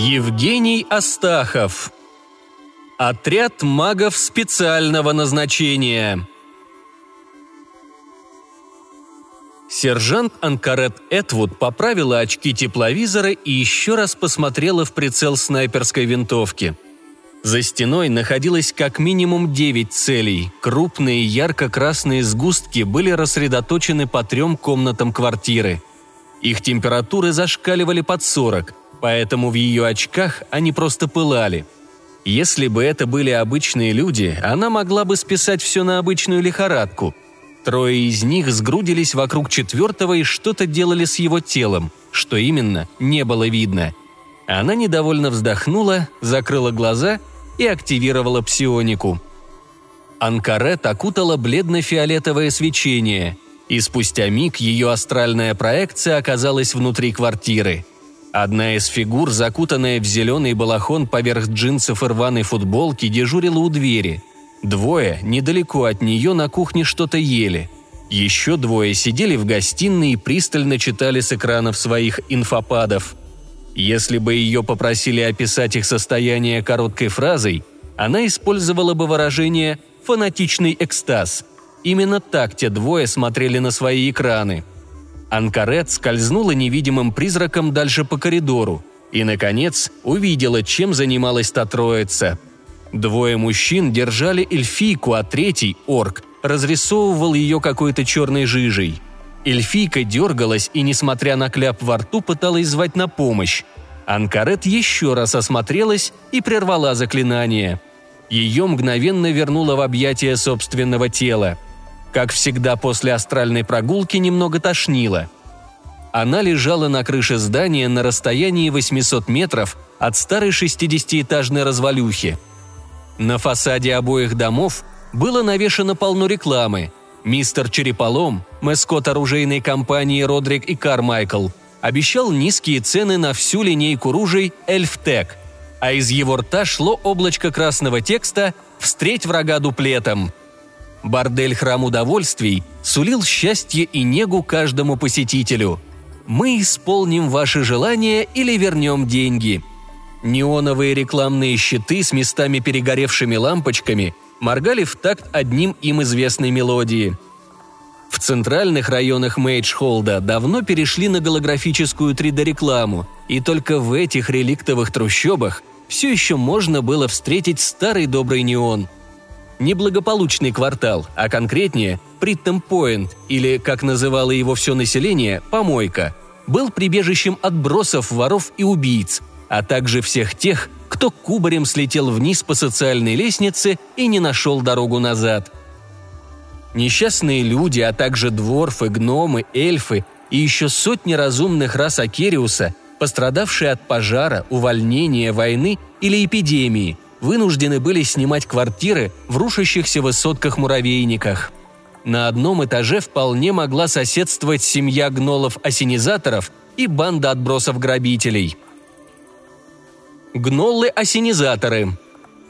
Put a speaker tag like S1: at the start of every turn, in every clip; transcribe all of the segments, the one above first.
S1: Евгений Астахов. Отряд магов специального назначения. Сержант Анкарет Этвуд поправила очки тепловизора и еще раз посмотрела в прицел снайперской винтовки. За стеной находилось как минимум девять целей. Крупные ярко-красные сгустки были рассредоточены по трем комнатам квартиры. Их температуры зашкаливали под 40, поэтому в ее очках они просто пылали. Если бы это были обычные люди, она могла бы списать все на обычную лихорадку – Трое из них сгрудились вокруг четвертого и что-то делали с его телом. Что именно, не было видно. Она недовольно вздохнула, закрыла глаза и активировала псионику. Анкарет окутала бледно-фиолетовое свечение, и спустя миг ее астральная проекция оказалась внутри квартиры. Одна из фигур, закутанная в зеленый балахон поверх джинсов и рваной футболки, дежурила у двери – Двое недалеко от нее на кухне что-то ели. Еще двое сидели в гостиной и пристально читали с экранов своих инфопадов. Если бы ее попросили описать их состояние короткой фразой, она использовала бы выражение «фанатичный экстаз». Именно так те двое смотрели на свои экраны. Анкарет скользнула невидимым призраком дальше по коридору и, наконец, увидела, чем занималась та троица – Двое мужчин держали эльфийку, а третий, орк, разрисовывал ее какой-то черной жижей. Эльфийка дергалась и, несмотря на кляп во рту, пыталась звать на помощь. Анкарет еще раз осмотрелась и прервала заклинание. Ее мгновенно вернуло в объятия собственного тела. Как всегда после астральной прогулки немного тошнило. Она лежала на крыше здания на расстоянии 800 метров от старой 60-этажной развалюхи – на фасаде обоих домов было навешано полно рекламы. Мистер Череполом, маскот оружейной компании Родрик и Кармайкл, обещал низкие цены на всю линейку ружей «Эльфтек», а из его рта шло облачко красного текста «Встреть врага дуплетом». Бордель «Храм удовольствий» сулил счастье и негу каждому посетителю. «Мы исполним ваши желания или вернем деньги», Неоновые рекламные щиты с местами перегоревшими лампочками моргали в такт одним им известной мелодии. В центральных районах Мейджхолда давно перешли на голографическую 3D-рекламу, и только в этих реликтовых трущобах все еще можно было встретить старый добрый неон. Неблагополучный квартал, а конкретнее Приттем-Пойнт, или, как называло его все население, помойка, был прибежищем отбросов, воров и убийц – а также всех тех, кто кубарем слетел вниз по социальной лестнице и не нашел дорогу назад. Несчастные люди, а также дворфы, гномы, эльфы и еще сотни разумных рас Акериуса, пострадавшие от пожара, увольнения, войны или эпидемии, вынуждены были снимать квартиры в рушащихся высотках-муравейниках. На одном этаже вполне могла соседствовать семья гнолов-осенизаторов и банда отбросов-грабителей – Гноллы-осенизаторы.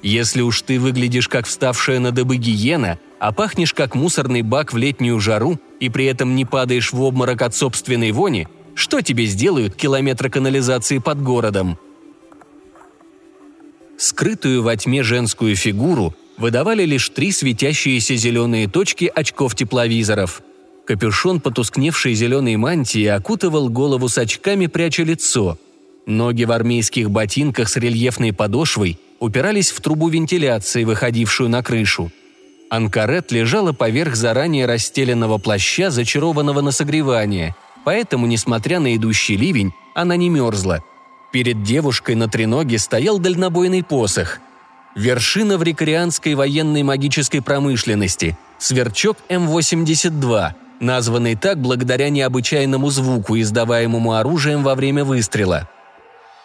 S1: Если уж ты выглядишь как вставшая на дыбы гиена, а пахнешь как мусорный бак в летнюю жару и при этом не падаешь в обморок от собственной вони, что тебе сделают километры канализации под городом? Скрытую во тьме женскую фигуру выдавали лишь три светящиеся зеленые точки очков тепловизоров. Капюшон потускневшей зеленой мантии окутывал голову с очками, пряча лицо – Ноги в армейских ботинках с рельефной подошвой упирались в трубу вентиляции, выходившую на крышу. Анкарет лежала поверх заранее расстеленного плаща, зачарованного на согревание, поэтому, несмотря на идущий ливень, она не мерзла. Перед девушкой на треноге стоял дальнобойный посох. Вершина в рекреанской военной магической промышленности – сверчок М-82, названный так благодаря необычайному звуку, издаваемому оружием во время выстрела –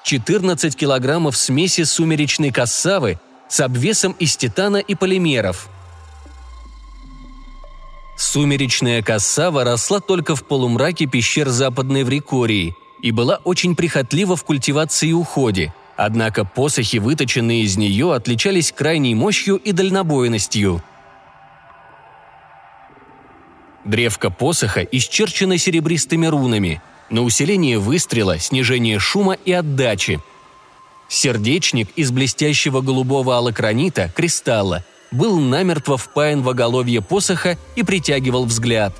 S1: 14 килограммов смеси сумеречной кассавы с обвесом из титана и полимеров. Сумеречная кассава росла только в полумраке пещер Западной Врикории и была очень прихотлива в культивации и уходе, однако посохи, выточенные из нее, отличались крайней мощью и дальнобойностью. Древко посоха исчерчено серебристыми рунами – на усиление выстрела, снижение шума и отдачи. Сердечник из блестящего голубого алакронита, кристалла, был намертво впаян в оголовье посоха и притягивал взгляд.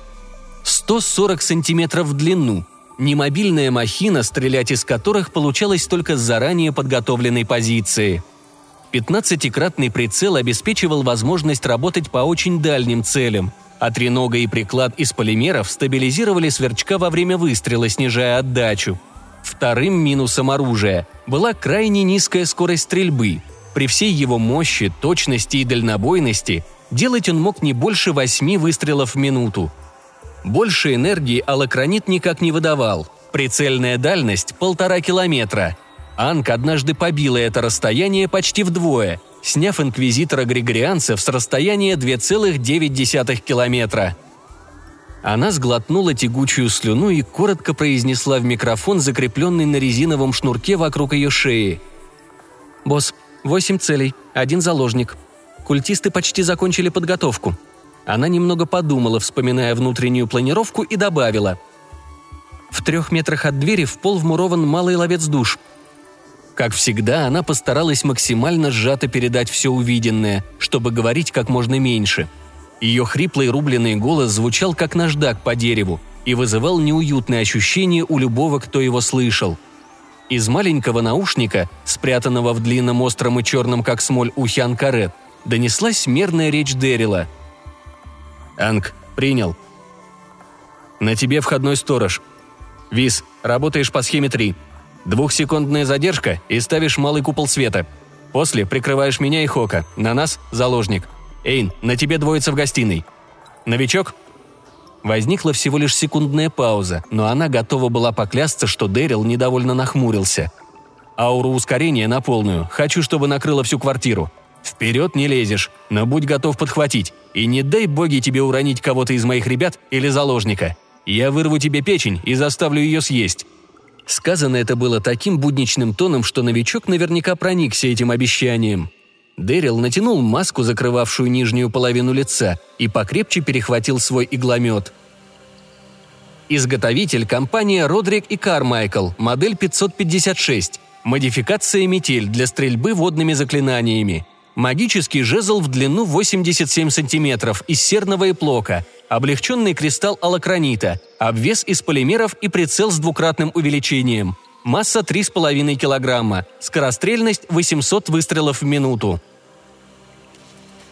S1: 140 сантиметров в длину. Немобильная махина, стрелять из которых получалось только с заранее подготовленной позиции. Пятнадцатикратный прицел обеспечивал возможность работать по очень дальним целям, а тренога и приклад из полимеров стабилизировали сверчка во время выстрела, снижая отдачу. Вторым минусом оружия была крайне низкая скорость стрельбы. При всей его мощи, точности и дальнобойности делать он мог не больше восьми выстрелов в минуту – больше энергии алакронит никак не выдавал. Прицельная дальность – полтора километра. Анк однажды побила это расстояние почти вдвое, сняв инквизитора григорианцев с расстояния 2,9 километра. Она сглотнула тягучую слюну и коротко произнесла в микрофон, закрепленный на резиновом шнурке вокруг ее шеи. «Босс, восемь целей, один заложник. Культисты почти закончили подготовку. Она немного подумала, вспоминая внутреннюю планировку, и добавила. «В трех метрах от двери в пол вмурован малый ловец душ». Как всегда, она постаралась максимально сжато передать все увиденное, чтобы говорить как можно меньше. Ее хриплый рубленый голос звучал как наждак по дереву и вызывал неуютное ощущение у любого, кто его слышал. Из маленького наушника, спрятанного в длинном остром и черном как смоль ухе Анкарет, донеслась мерная речь Дэрила – Анг, принял. На тебе входной сторож. Виз, работаешь по схеме 3. Двухсекундная задержка и ставишь малый купол света. После прикрываешь меня и Хока. На нас – заложник. Эйн, на тебе двоится в гостиной. Новичок? Возникла всего лишь секундная пауза, но она готова была поклясться, что Дэрил недовольно нахмурился. Ауру ускорения на полную. Хочу, чтобы накрыло всю квартиру. Вперед не лезешь, но будь готов подхватить. И не дай боги тебе уронить кого-то из моих ребят или заложника. Я вырву тебе печень и заставлю ее съесть». Сказано это было таким будничным тоном, что новичок наверняка проникся этим обещанием. Дэрил натянул маску, закрывавшую нижнюю половину лица, и покрепче перехватил свой игломет. Изготовитель – компания Родрик и Кармайкл, модель 556. Модификация «Метель» для стрельбы водными заклинаниями. Магический жезл в длину 87 сантиметров из серного эплока, облегченный кристалл алакронита, обвес из полимеров и прицел с двукратным увеличением. Масса 3,5 килограмма, скорострельность 800 выстрелов в минуту.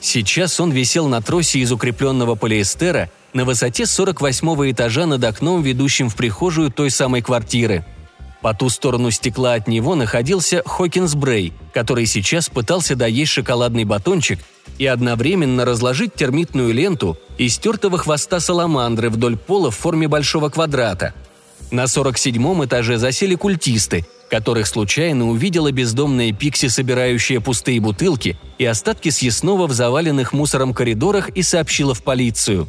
S1: Сейчас он висел на тросе из укрепленного полиэстера на высоте 48 этажа над окном, ведущим в прихожую той самой квартиры – по ту сторону стекла от него находился Хокинс Брей, который сейчас пытался доесть шоколадный батончик и одновременно разложить термитную ленту из стертого хвоста саламандры вдоль пола в форме большого квадрата. На 47-м этаже засели культисты, которых случайно увидела бездомная Пикси, собирающая пустые бутылки и остатки съестного в заваленных мусором коридорах и сообщила в полицию.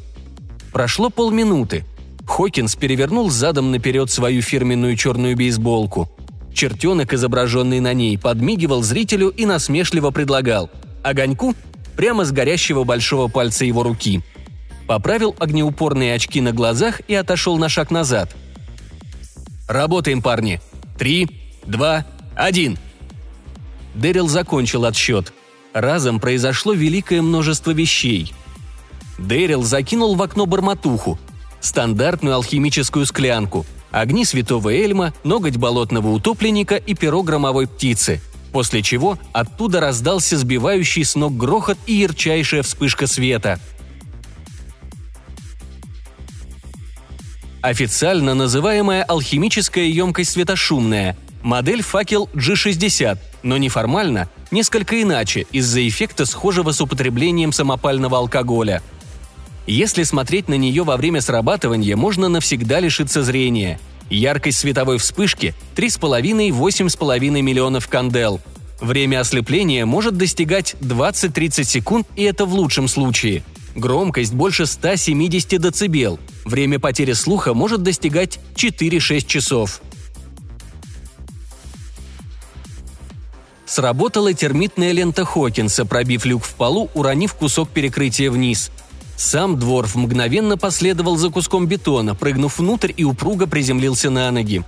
S1: Прошло полминуты – Хокинс перевернул задом наперед свою фирменную черную бейсболку. Чертенок, изображенный на ней, подмигивал зрителю и насмешливо предлагал «Огоньку?» прямо с горящего большого пальца его руки. Поправил огнеупорные очки на глазах и отошел на шаг назад. «Работаем, парни! Три, два, один!» Дэрил закончил отсчет. Разом произошло великое множество вещей. Дэрил закинул в окно бормотуху, стандартную алхимическую склянку, огни святого Эльма, ноготь болотного утопленника и перо громовой птицы, после чего оттуда раздался сбивающий с ног грохот и ярчайшая вспышка света. Официально называемая алхимическая емкость светошумная, модель факел G60, но неформально, несколько иначе из-за эффекта схожего с употреблением самопального алкоголя – если смотреть на нее во время срабатывания, можно навсегда лишиться зрения. Яркость световой вспышки – 3,5-8,5 миллионов кандел. Время ослепления может достигать 20-30 секунд, и это в лучшем случае. Громкость больше 170 дБ. Время потери слуха может достигать 4-6 часов. Сработала термитная лента Хокинса, пробив люк в полу, уронив кусок перекрытия вниз – сам Дворф мгновенно последовал за куском бетона, прыгнув внутрь и упруго приземлился на ноги.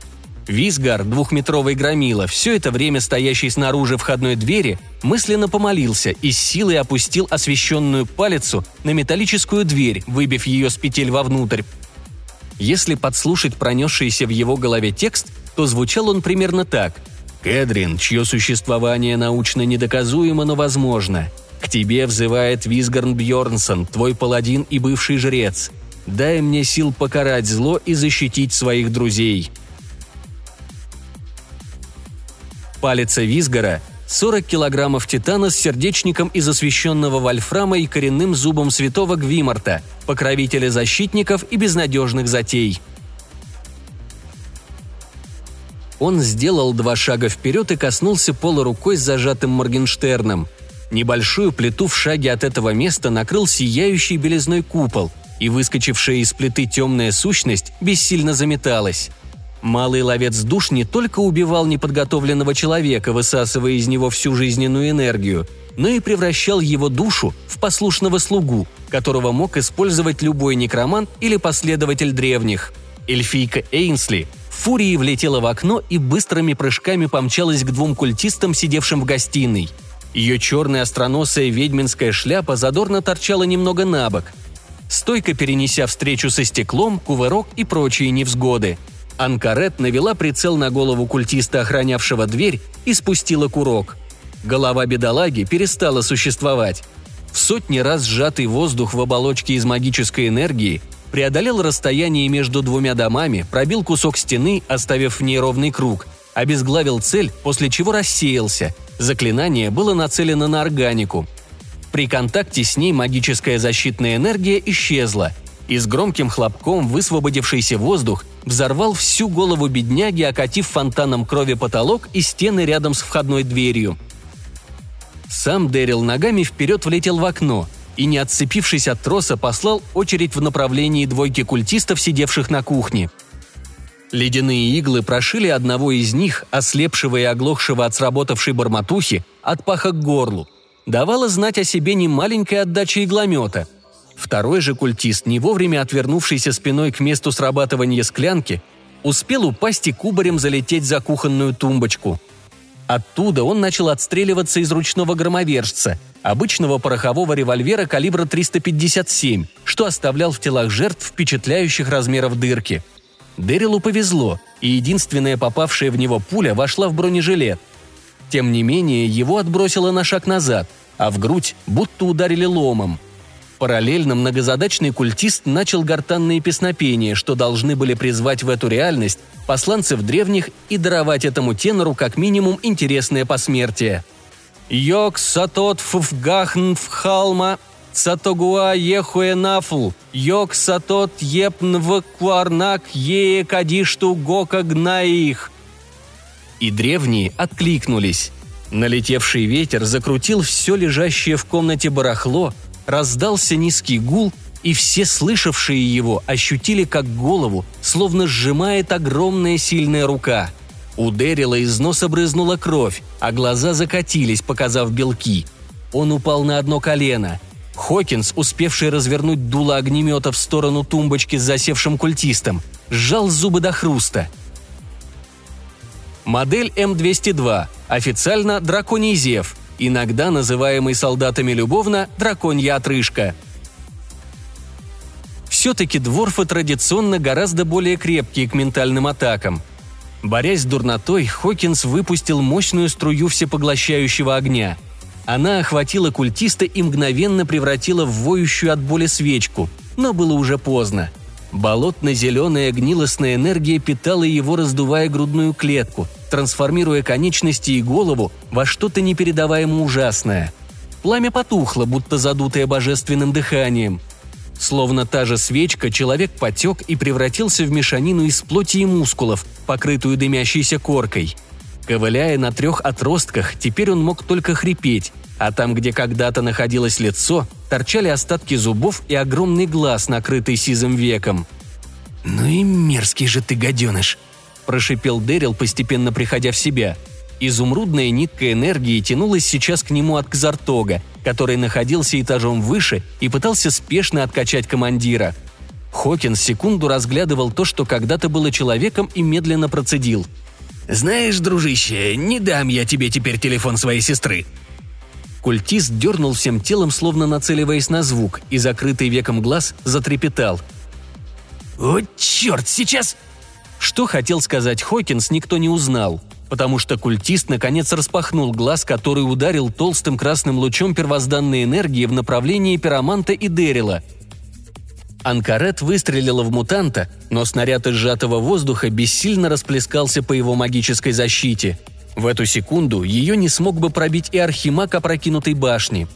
S1: Визгар, двухметровый громила, все это время стоящий снаружи входной двери, мысленно помолился и с силой опустил освещенную палицу на металлическую дверь, выбив ее с петель вовнутрь. Если подслушать пронесшийся в его голове текст, то звучал он примерно так. «Кэдрин, чье существование научно недоказуемо, но возможно. К тебе взывает Визгарн Бьорнсон, твой паладин и бывший жрец. Дай мне сил покарать зло и защитить своих друзей. Палица Визгара – 40 килограммов титана с сердечником из освященного вольфрама и коренным зубом святого Гвимарта, покровителя защитников и безнадежных затей. Он сделал два шага вперед и коснулся пола рукой с зажатым Моргенштерном. Небольшую плиту в шаге от этого места накрыл сияющий белизной купол, и выскочившая из плиты темная сущность бессильно заметалась – Малый ловец душ не только убивал неподготовленного человека, высасывая из него всю жизненную энергию, но и превращал его душу в послушного слугу, которого мог использовать любой некромант или последователь древних. Эльфийка Эйнсли в фурии влетела в окно и быстрыми прыжками помчалась к двум культистам, сидевшим в гостиной. Ее черная остроносая ведьминская шляпа задорно торчала немного на бок. Стойко перенеся встречу со стеклом, кувырок и прочие невзгоды – Анкарет навела прицел на голову культиста, охранявшего дверь, и спустила курок. Голова бедолаги перестала существовать. В сотни раз сжатый воздух в оболочке из магической энергии преодолел расстояние между двумя домами, пробил кусок стены, оставив в ней ровный круг, обезглавил цель, после чего рассеялся. Заклинание было нацелено на органику. При контакте с ней магическая защитная энергия исчезла – и с громким хлопком высвободившийся воздух взорвал всю голову бедняги, окатив фонтаном крови потолок и стены рядом с входной дверью. Сам Дэрил ногами вперед влетел в окно и, не отцепившись от троса, послал очередь в направлении двойки культистов, сидевших на кухне. Ледяные иглы прошили одного из них, ослепшего и оглохшего от сработавшей барматухи, от паха к горлу. Давала знать о себе немаленькая отдача игломета – Второй же культист, не вовремя отвернувшийся спиной к месту срабатывания склянки, успел упасть и кубарем залететь за кухонную тумбочку. Оттуда он начал отстреливаться из ручного громовержца, обычного порохового револьвера калибра 357, что оставлял в телах жертв впечатляющих размеров дырки. Дэрилу повезло, и единственная попавшая в него пуля вошла в бронежилет. Тем не менее, его отбросило на шаг назад, а в грудь будто ударили ломом – Параллельно многозадачный культист начал гортанные песнопения, что должны были призвать в эту реальность посланцев древних и даровать этому тенору как минимум интересное посмертие. «Йок сатот фуфгахн вхалма, сатогуа ехуэнафл, йок сатот епн в кварнак ее кадишту гока гнаих». И древние откликнулись. Налетевший ветер закрутил все лежащее в комнате барахло, раздался низкий гул, и все слышавшие его ощутили, как голову словно сжимает огромная сильная рука. У Дэрила из носа брызнула кровь, а глаза закатились, показав белки. Он упал на одно колено. Хокинс, успевший развернуть дуло огнемета в сторону тумбочки с засевшим культистом, сжал зубы до хруста. Модель М202, официально драконий Зев – иногда называемый солдатами любовно «драконья отрыжка». Все-таки дворфы традиционно гораздо более крепкие к ментальным атакам. Борясь с дурнотой, Хокинс выпустил мощную струю всепоглощающего огня. Она охватила культиста и мгновенно превратила в воющую от боли свечку, но было уже поздно – Болотно-зеленая гнилостная энергия питала его, раздувая грудную клетку, трансформируя конечности и голову во что-то непередаваемо ужасное. Пламя потухло, будто задутое божественным дыханием. Словно та же свечка, человек потек и превратился в мешанину из плоти и мускулов, покрытую дымящейся коркой. Ковыляя на трех отростках, теперь он мог только хрипеть, а там, где когда-то находилось лицо, торчали остатки зубов и огромный глаз, накрытый сизым веком. «Ну и мерзкий же ты гаденыш!» – прошипел Дэрил, постепенно приходя в себя. Изумрудная нитка энергии тянулась сейчас к нему от Кзартога, который находился этажом выше и пытался спешно откачать командира. Хокинс секунду разглядывал то, что когда-то было человеком, и медленно процедил. «Знаешь, дружище, не дам я тебе теперь телефон своей сестры». Культист дернул всем телом, словно нацеливаясь на звук, и закрытый веком глаз затрепетал. «О, черт, сейчас...» Что хотел сказать Хокинс, никто не узнал, потому что культист наконец распахнул глаз, который ударил толстым красным лучом первозданной энергии в направлении Пироманта и Дэрила – Анкарет выстрелила в мутанта, но снаряд из сжатого воздуха бессильно расплескался по его магической защите. В эту секунду ее не смог бы пробить и архимаг опрокинутой башни.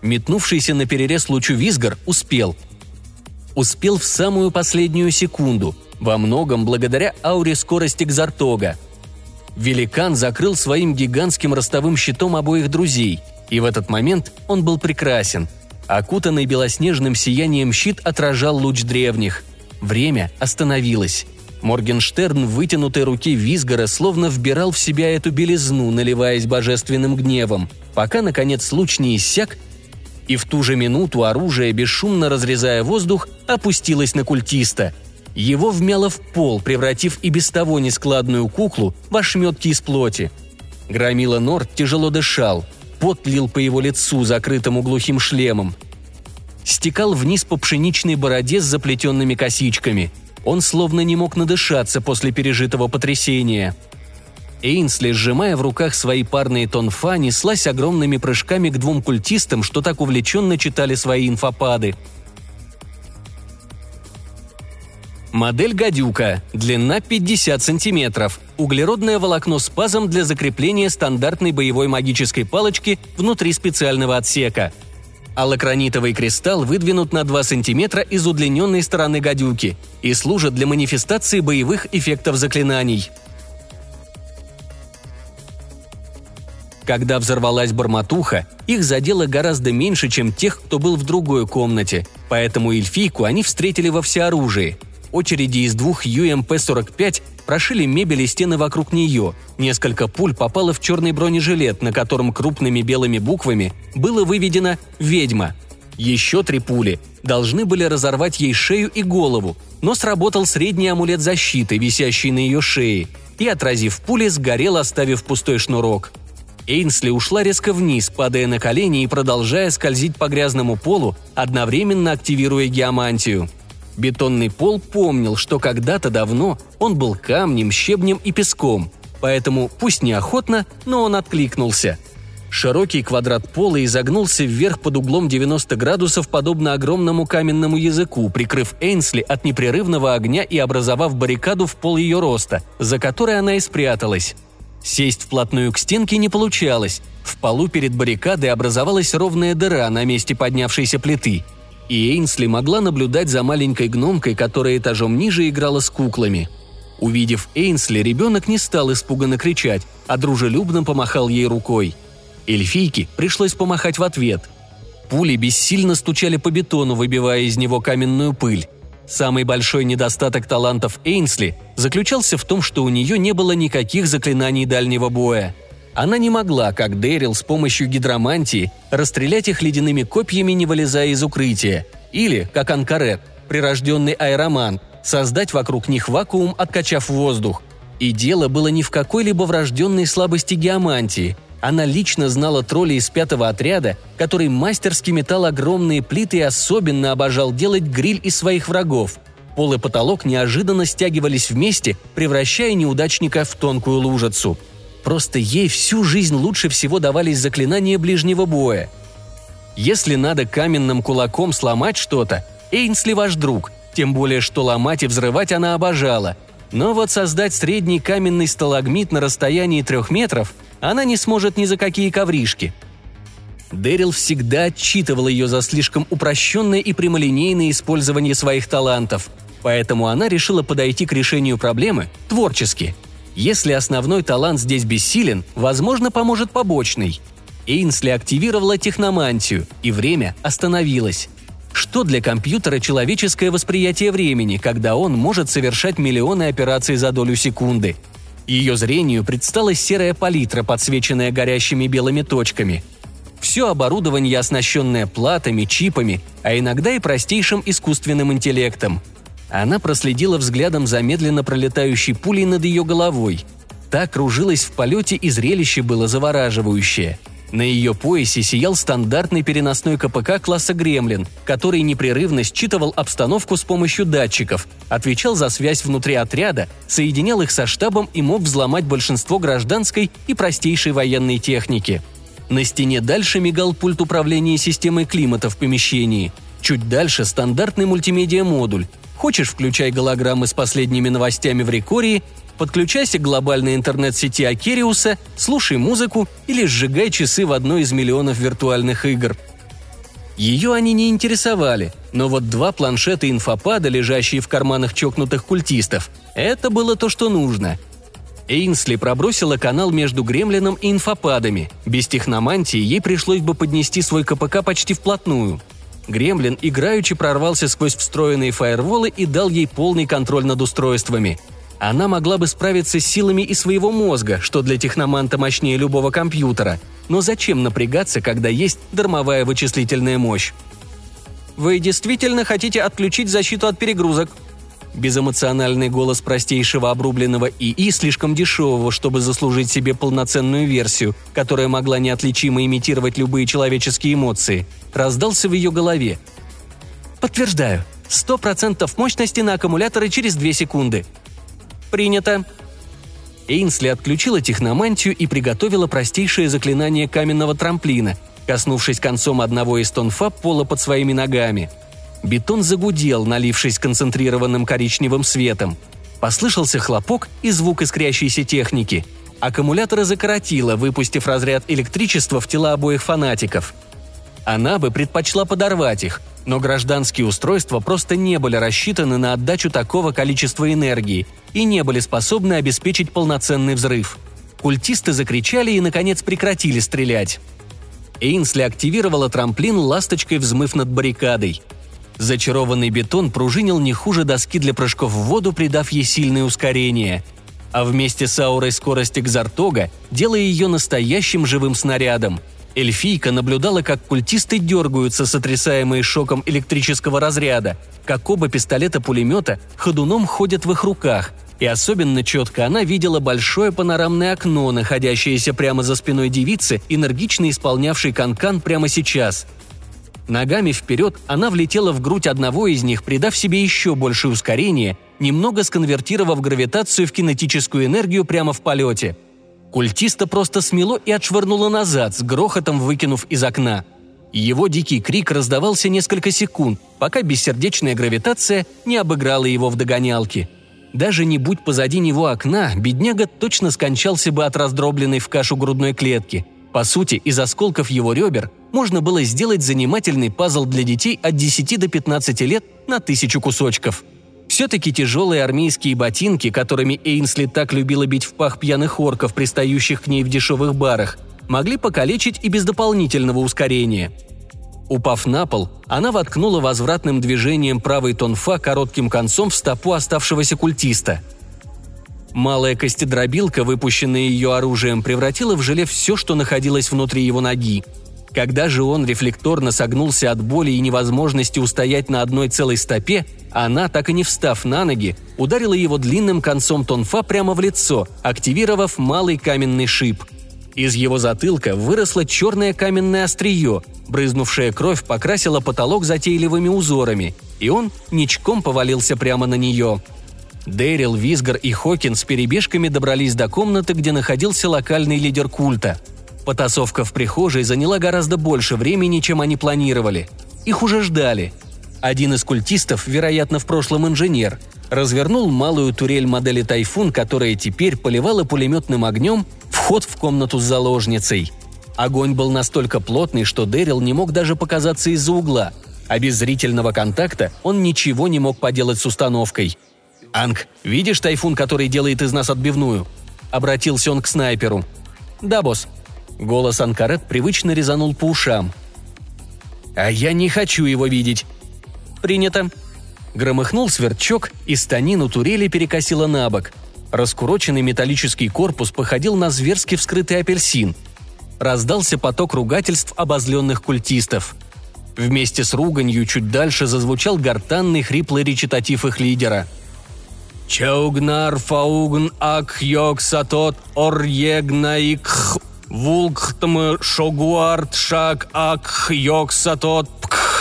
S1: Метнувшийся на перерез лучу Визгар успел. Успел в самую последнюю секунду, во многом благодаря ауре скорости Кзартога. Великан закрыл своим гигантским ростовым щитом обоих друзей, и в этот момент он был прекрасен – Окутанный белоснежным сиянием щит отражал луч древних. Время остановилось. Моргенштерн в вытянутой руке Визгора словно вбирал в себя эту белизну, наливаясь божественным гневом, пока, наконец, луч не иссяк, и в ту же минуту оружие, бесшумно разрезая воздух, опустилось на культиста. Его вмяло в пол, превратив и без того нескладную куклу в ошметки из плоти. Громила Норд тяжело дышал – Пот лил по его лицу, закрытому глухим шлемом. Стекал вниз по пшеничной бороде с заплетенными косичками. Он словно не мог надышаться после пережитого потрясения. Эйнсли, сжимая в руках свои парные тонфа, неслась огромными прыжками к двум культистам, что так увлеченно читали свои инфопады – Модель «Гадюка». Длина 50 сантиметров. Углеродное волокно с пазом для закрепления стандартной боевой магической палочки внутри специального отсека. Аллокронитовый кристалл выдвинут на 2 сантиметра из удлиненной стороны гадюки и служит для манифестации боевых эффектов заклинаний. Когда взорвалась бормотуха, их задело гораздо меньше, чем тех, кто был в другой комнате, поэтому эльфийку они встретили во всеоружии – очереди из двух ЮМП-45 прошили мебель и стены вокруг нее. Несколько пуль попало в черный бронежилет, на котором крупными белыми буквами было выведено «Ведьма». Еще три пули должны были разорвать ей шею и голову, но сработал средний амулет защиты, висящий на ее шее, и, отразив пули, сгорел, оставив пустой шнурок. Эйнсли ушла резко вниз, падая на колени и продолжая скользить по грязному полу, одновременно активируя геомантию – Бетонный пол помнил, что когда-то давно он был камнем, щебнем и песком, поэтому, пусть неохотно, но он откликнулся. Широкий квадрат пола изогнулся вверх под углом 90 градусов, подобно огромному каменному языку, прикрыв Эйнсли от непрерывного огня и образовав баррикаду в пол ее роста, за которой она и спряталась. Сесть вплотную к стенке не получалось. В полу перед баррикадой образовалась ровная дыра на месте поднявшейся плиты – и Эйнсли могла наблюдать за маленькой гномкой, которая этажом ниже играла с куклами. Увидев Эйнсли, ребенок не стал испуганно кричать, а дружелюбно помахал ей рукой. Эльфийке пришлось помахать в ответ. Пули бессильно стучали по бетону, выбивая из него каменную пыль. Самый большой недостаток талантов Эйнсли заключался в том, что у нее не было никаких заклинаний дальнего боя – она не могла, как Дэрил, с помощью гидромантии расстрелять их ледяными копьями, не вылезая из укрытия. Или, как Анкарет, прирожденный аэроман, создать вокруг них вакуум, откачав воздух. И дело было не в какой-либо врожденной слабости геомантии. Она лично знала тролля из пятого отряда, который мастерски метал огромные плиты и особенно обожал делать гриль из своих врагов. Пол и потолок неожиданно стягивались вместе, превращая неудачника в тонкую лужицу – Просто ей всю жизнь лучше всего давались заклинания ближнего боя. Если надо каменным кулаком сломать что-то, Эйнсли ваш друг, тем более что ломать и взрывать она обожала. Но вот создать средний каменный сталагмит на расстоянии трех метров она не сможет ни за какие ковришки. Дэрил всегда отчитывал ее за слишком упрощенное и прямолинейное использование своих талантов, поэтому она решила подойти к решению проблемы творчески – если основной талант здесь бессилен, возможно, поможет побочный. Эйнсли активировала техномантию, и время остановилось. Что для компьютера человеческое восприятие времени, когда он может совершать миллионы операций за долю секунды? Ее зрению предстала серая палитра, подсвеченная горящими белыми точками. Все оборудование, оснащенное платами, чипами, а иногда и простейшим искусственным интеллектом – Она проследила взглядом за медленно пролетающей пулей над ее головой. Та кружилась в полете, и зрелище было завораживающее – на ее поясе сиял стандартный переносной КПК класса «Гремлин», который непрерывно считывал обстановку с помощью датчиков, отвечал за связь внутри отряда, соединял их со штабом и мог взломать большинство гражданской и простейшей военной техники. На стене дальше мигал пульт управления системой климата в помещении. Чуть дальше стандартный мультимедиа-модуль. Хочешь, включай голограммы с последними новостями в рекории, Подключайся к глобальной интернет-сети Акериуса, слушай музыку или сжигай часы в одной из миллионов виртуальных игр. Ее они не интересовали, но вот два планшета инфопада, лежащие в карманах чокнутых культистов, это было то, что нужно. Эйнсли пробросила канал между Гремлином и инфопадами. Без техномантии ей пришлось бы поднести свой КПК почти вплотную. Гремлин играючи прорвался сквозь встроенные фаерволы и дал ей полный контроль над устройствами – она могла бы справиться с силами и своего мозга, что для техноманта мощнее любого компьютера. Но зачем напрягаться, когда есть дармовая вычислительная мощь? «Вы действительно хотите отключить защиту от перегрузок?» Безэмоциональный голос простейшего обрубленного ИИ, слишком дешевого, чтобы заслужить себе полноценную версию, которая могла неотличимо имитировать любые человеческие эмоции, раздался в ее голове. «Подтверждаю. Сто процентов мощности на аккумуляторы через две секунды. «Принято!» Эйнсли отключила техномантию и приготовила простейшее заклинание каменного трамплина, коснувшись концом одного из тонфа пола под своими ногами. Бетон загудел, налившись концентрированным коричневым светом. Послышался хлопок и звук искрящейся техники. Аккумуляторы закоротило, выпустив разряд электричества в тела обоих фанатиков. Она бы предпочла подорвать их, но гражданские устройства просто не были рассчитаны на отдачу такого количества энергии и не были способны обеспечить полноценный взрыв. Культисты закричали и, наконец, прекратили стрелять. Эйнсли активировала трамплин, ласточкой взмыв над баррикадой. Зачарованный бетон пружинил не хуже доски для прыжков в воду, придав ей сильное ускорение. А вместе с аурой скорости Кзартога, делая ее настоящим живым снарядом – Эльфийка наблюдала, как культисты дергаются, сотрясаемые шоком электрического разряда, как оба пистолета-пулемета ходуном ходят в их руках, и особенно четко она видела большое панорамное окно, находящееся прямо за спиной девицы, энергично исполнявшей канкан прямо сейчас. Ногами вперед она влетела в грудь одного из них, придав себе еще большее ускорение, немного сконвертировав гравитацию в кинетическую энергию прямо в полете – Культиста просто смело и отшвырнуло назад, с грохотом выкинув из окна. Его дикий крик раздавался несколько секунд, пока бессердечная гравитация не обыграла его в догонялке. Даже не будь позади него окна, бедняга точно скончался бы от раздробленной в кашу грудной клетки. По сути, из осколков его ребер можно было сделать занимательный пазл для детей от 10 до 15 лет на тысячу кусочков – все-таки тяжелые армейские ботинки, которыми Эйнсли так любила бить в пах пьяных орков, пристающих к ней в дешевых барах, могли покалечить и без дополнительного ускорения. Упав на пол, она воткнула возвратным движением правой тонфа коротким концом в стопу оставшегося культиста. Малая костедробилка, выпущенная ее оружием, превратила в желе все, что находилось внутри его ноги. Когда же он рефлекторно согнулся от боли и невозможности устоять на одной целой стопе, она, так и не встав на ноги, ударила его длинным концом тонфа прямо в лицо, активировав малый каменный шип. Из его затылка выросло черное каменное острие, брызнувшая кровь покрасила потолок затейливыми узорами, и он ничком повалился прямо на нее. Дэрил, Визгар и Хокин с перебежками добрались до комнаты, где находился локальный лидер культа – Потасовка в прихожей заняла гораздо больше времени, чем они планировали. Их уже ждали. Один из культистов, вероятно, в прошлом инженер, развернул малую турель модели «Тайфун», которая теперь поливала пулеметным огнем вход в комнату с заложницей. Огонь был настолько плотный, что Дэрил не мог даже показаться из-за угла, а без зрительного контакта он ничего не мог поделать с установкой. «Анг, видишь тайфун, который делает из нас отбивную?» Обратился он к снайперу. «Да, босс», Голос Анкарет привычно резанул по ушам. «А я не хочу его видеть!» «Принято!» Громыхнул сверчок, и станину турели перекосило на бок. Раскуроченный металлический корпус походил на зверски вскрытый апельсин. Раздался поток ругательств обозленных культистов. Вместе с руганью чуть дальше зазвучал гортанный хриплый речитатив их лидера. «Чаугнар фаугн ак йог сатот ор егнаик вулктм шогуарт шаг ак йог сатот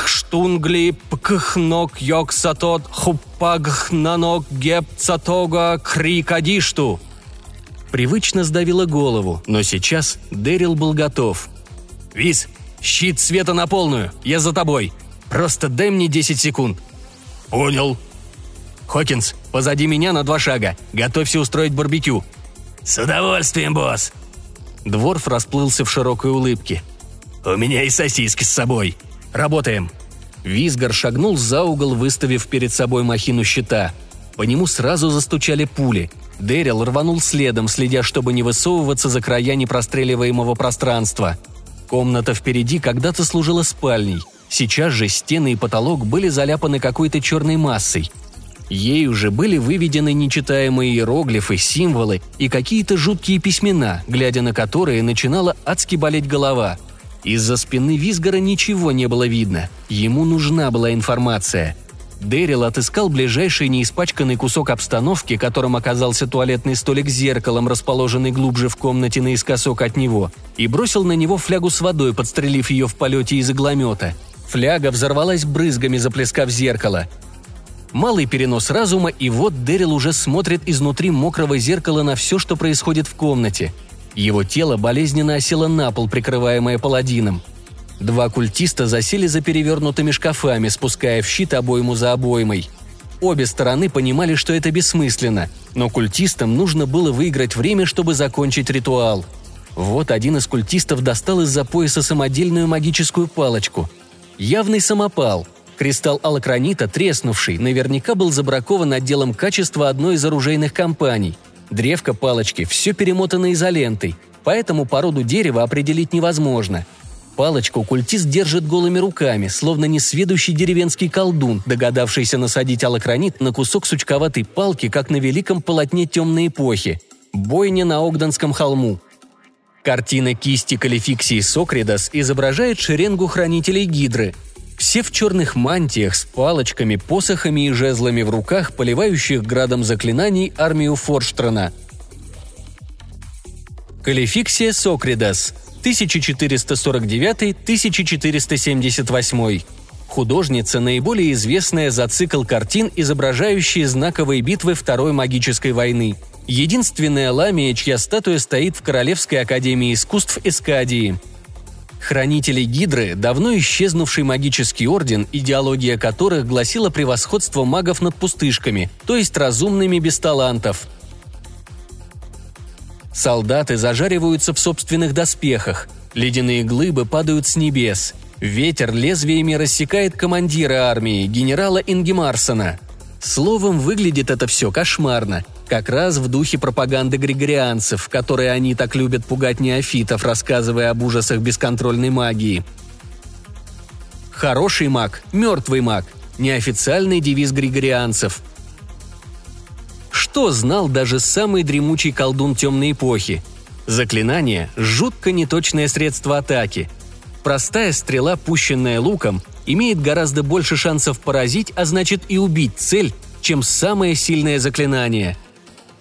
S1: штунгли пкх нок йог сатот хуппаг нанок геп цатога крикадишту». Привычно сдавило голову, но сейчас Дэрил был готов. «Виз, щит света на полную, я за тобой. Просто дай мне 10 секунд». «Понял». «Хокинс, позади меня на два шага. Готовься устроить барбекю». «С удовольствием, босс». Дворф расплылся в широкой улыбке. «У меня и сосиски с собой. Работаем». Визгар шагнул за угол, выставив перед собой махину щита. По нему сразу застучали пули – Дэрил рванул следом, следя, чтобы не высовываться за края непростреливаемого пространства. Комната впереди когда-то служила спальней. Сейчас же стены и потолок были заляпаны какой-то черной массой. Ей уже были выведены нечитаемые иероглифы, символы и какие-то жуткие письмена, глядя на которые начинала адски болеть голова. Из-за спины Визгора ничего не было видно. Ему нужна была информация – Дэрил отыскал ближайший неиспачканный кусок обстановки, которым оказался туалетный столик с зеркалом, расположенный глубже в комнате наискосок от него, и бросил на него флягу с водой, подстрелив ее в полете из игломета. Фляга взорвалась брызгами, заплескав зеркало. Малый перенос разума, и вот Дэрил уже смотрит изнутри мокрого зеркала на все, что происходит в комнате. Его тело болезненно осело на пол, прикрываемое паладином – Два культиста засели за перевернутыми шкафами, спуская в щит обойму за обоймой. Обе стороны понимали, что это бессмысленно, но культистам нужно было выиграть время, чтобы закончить ритуал. Вот один из культистов достал из-за пояса самодельную магическую палочку. Явный самопал. Кристалл алакранита, треснувший, наверняка был забракован отделом качества одной из оружейных компаний. Древко палочки все перемотано изолентой, поэтому породу дерева определить невозможно – Палочку культист держит голыми руками, словно несведущий деревенский колдун, догадавшийся насадить алакронит на кусок сучковатой палки, как на великом полотне темной эпохи. Бойня на Огданском холму. Картина кисти калификсии Сокридас изображает шеренгу хранителей Гидры. Все в черных мантиях с палочками, посохами и жезлами в руках, поливающих градом заклинаний армию Форштрона. Калификсия Сокридас – 1449-1478. Художница, наиболее известная за цикл картин, изображающие знаковые битвы Второй магической войны. Единственная ламия, чья статуя стоит в Королевской академии искусств Эскадии. Хранители Гидры – давно исчезнувший магический орден, идеология которых гласила превосходство магов над пустышками, то есть разумными без талантов – Солдаты зажариваются в собственных доспехах. Ледяные глыбы падают с небес. Ветер лезвиями рассекает командира армии, генерала Ингемарсона. Словом, выглядит это все кошмарно. Как раз в духе пропаганды григорианцев, которые они так любят пугать неофитов, рассказывая об ужасах бесконтрольной магии. Хороший маг, мертвый маг – неофициальный девиз григорианцев – что знал даже самый дремучий колдун темной эпохи? Заклинание – жутко неточное средство атаки. Простая стрела, пущенная луком, имеет гораздо больше шансов поразить, а значит и убить цель, чем самое сильное заклинание.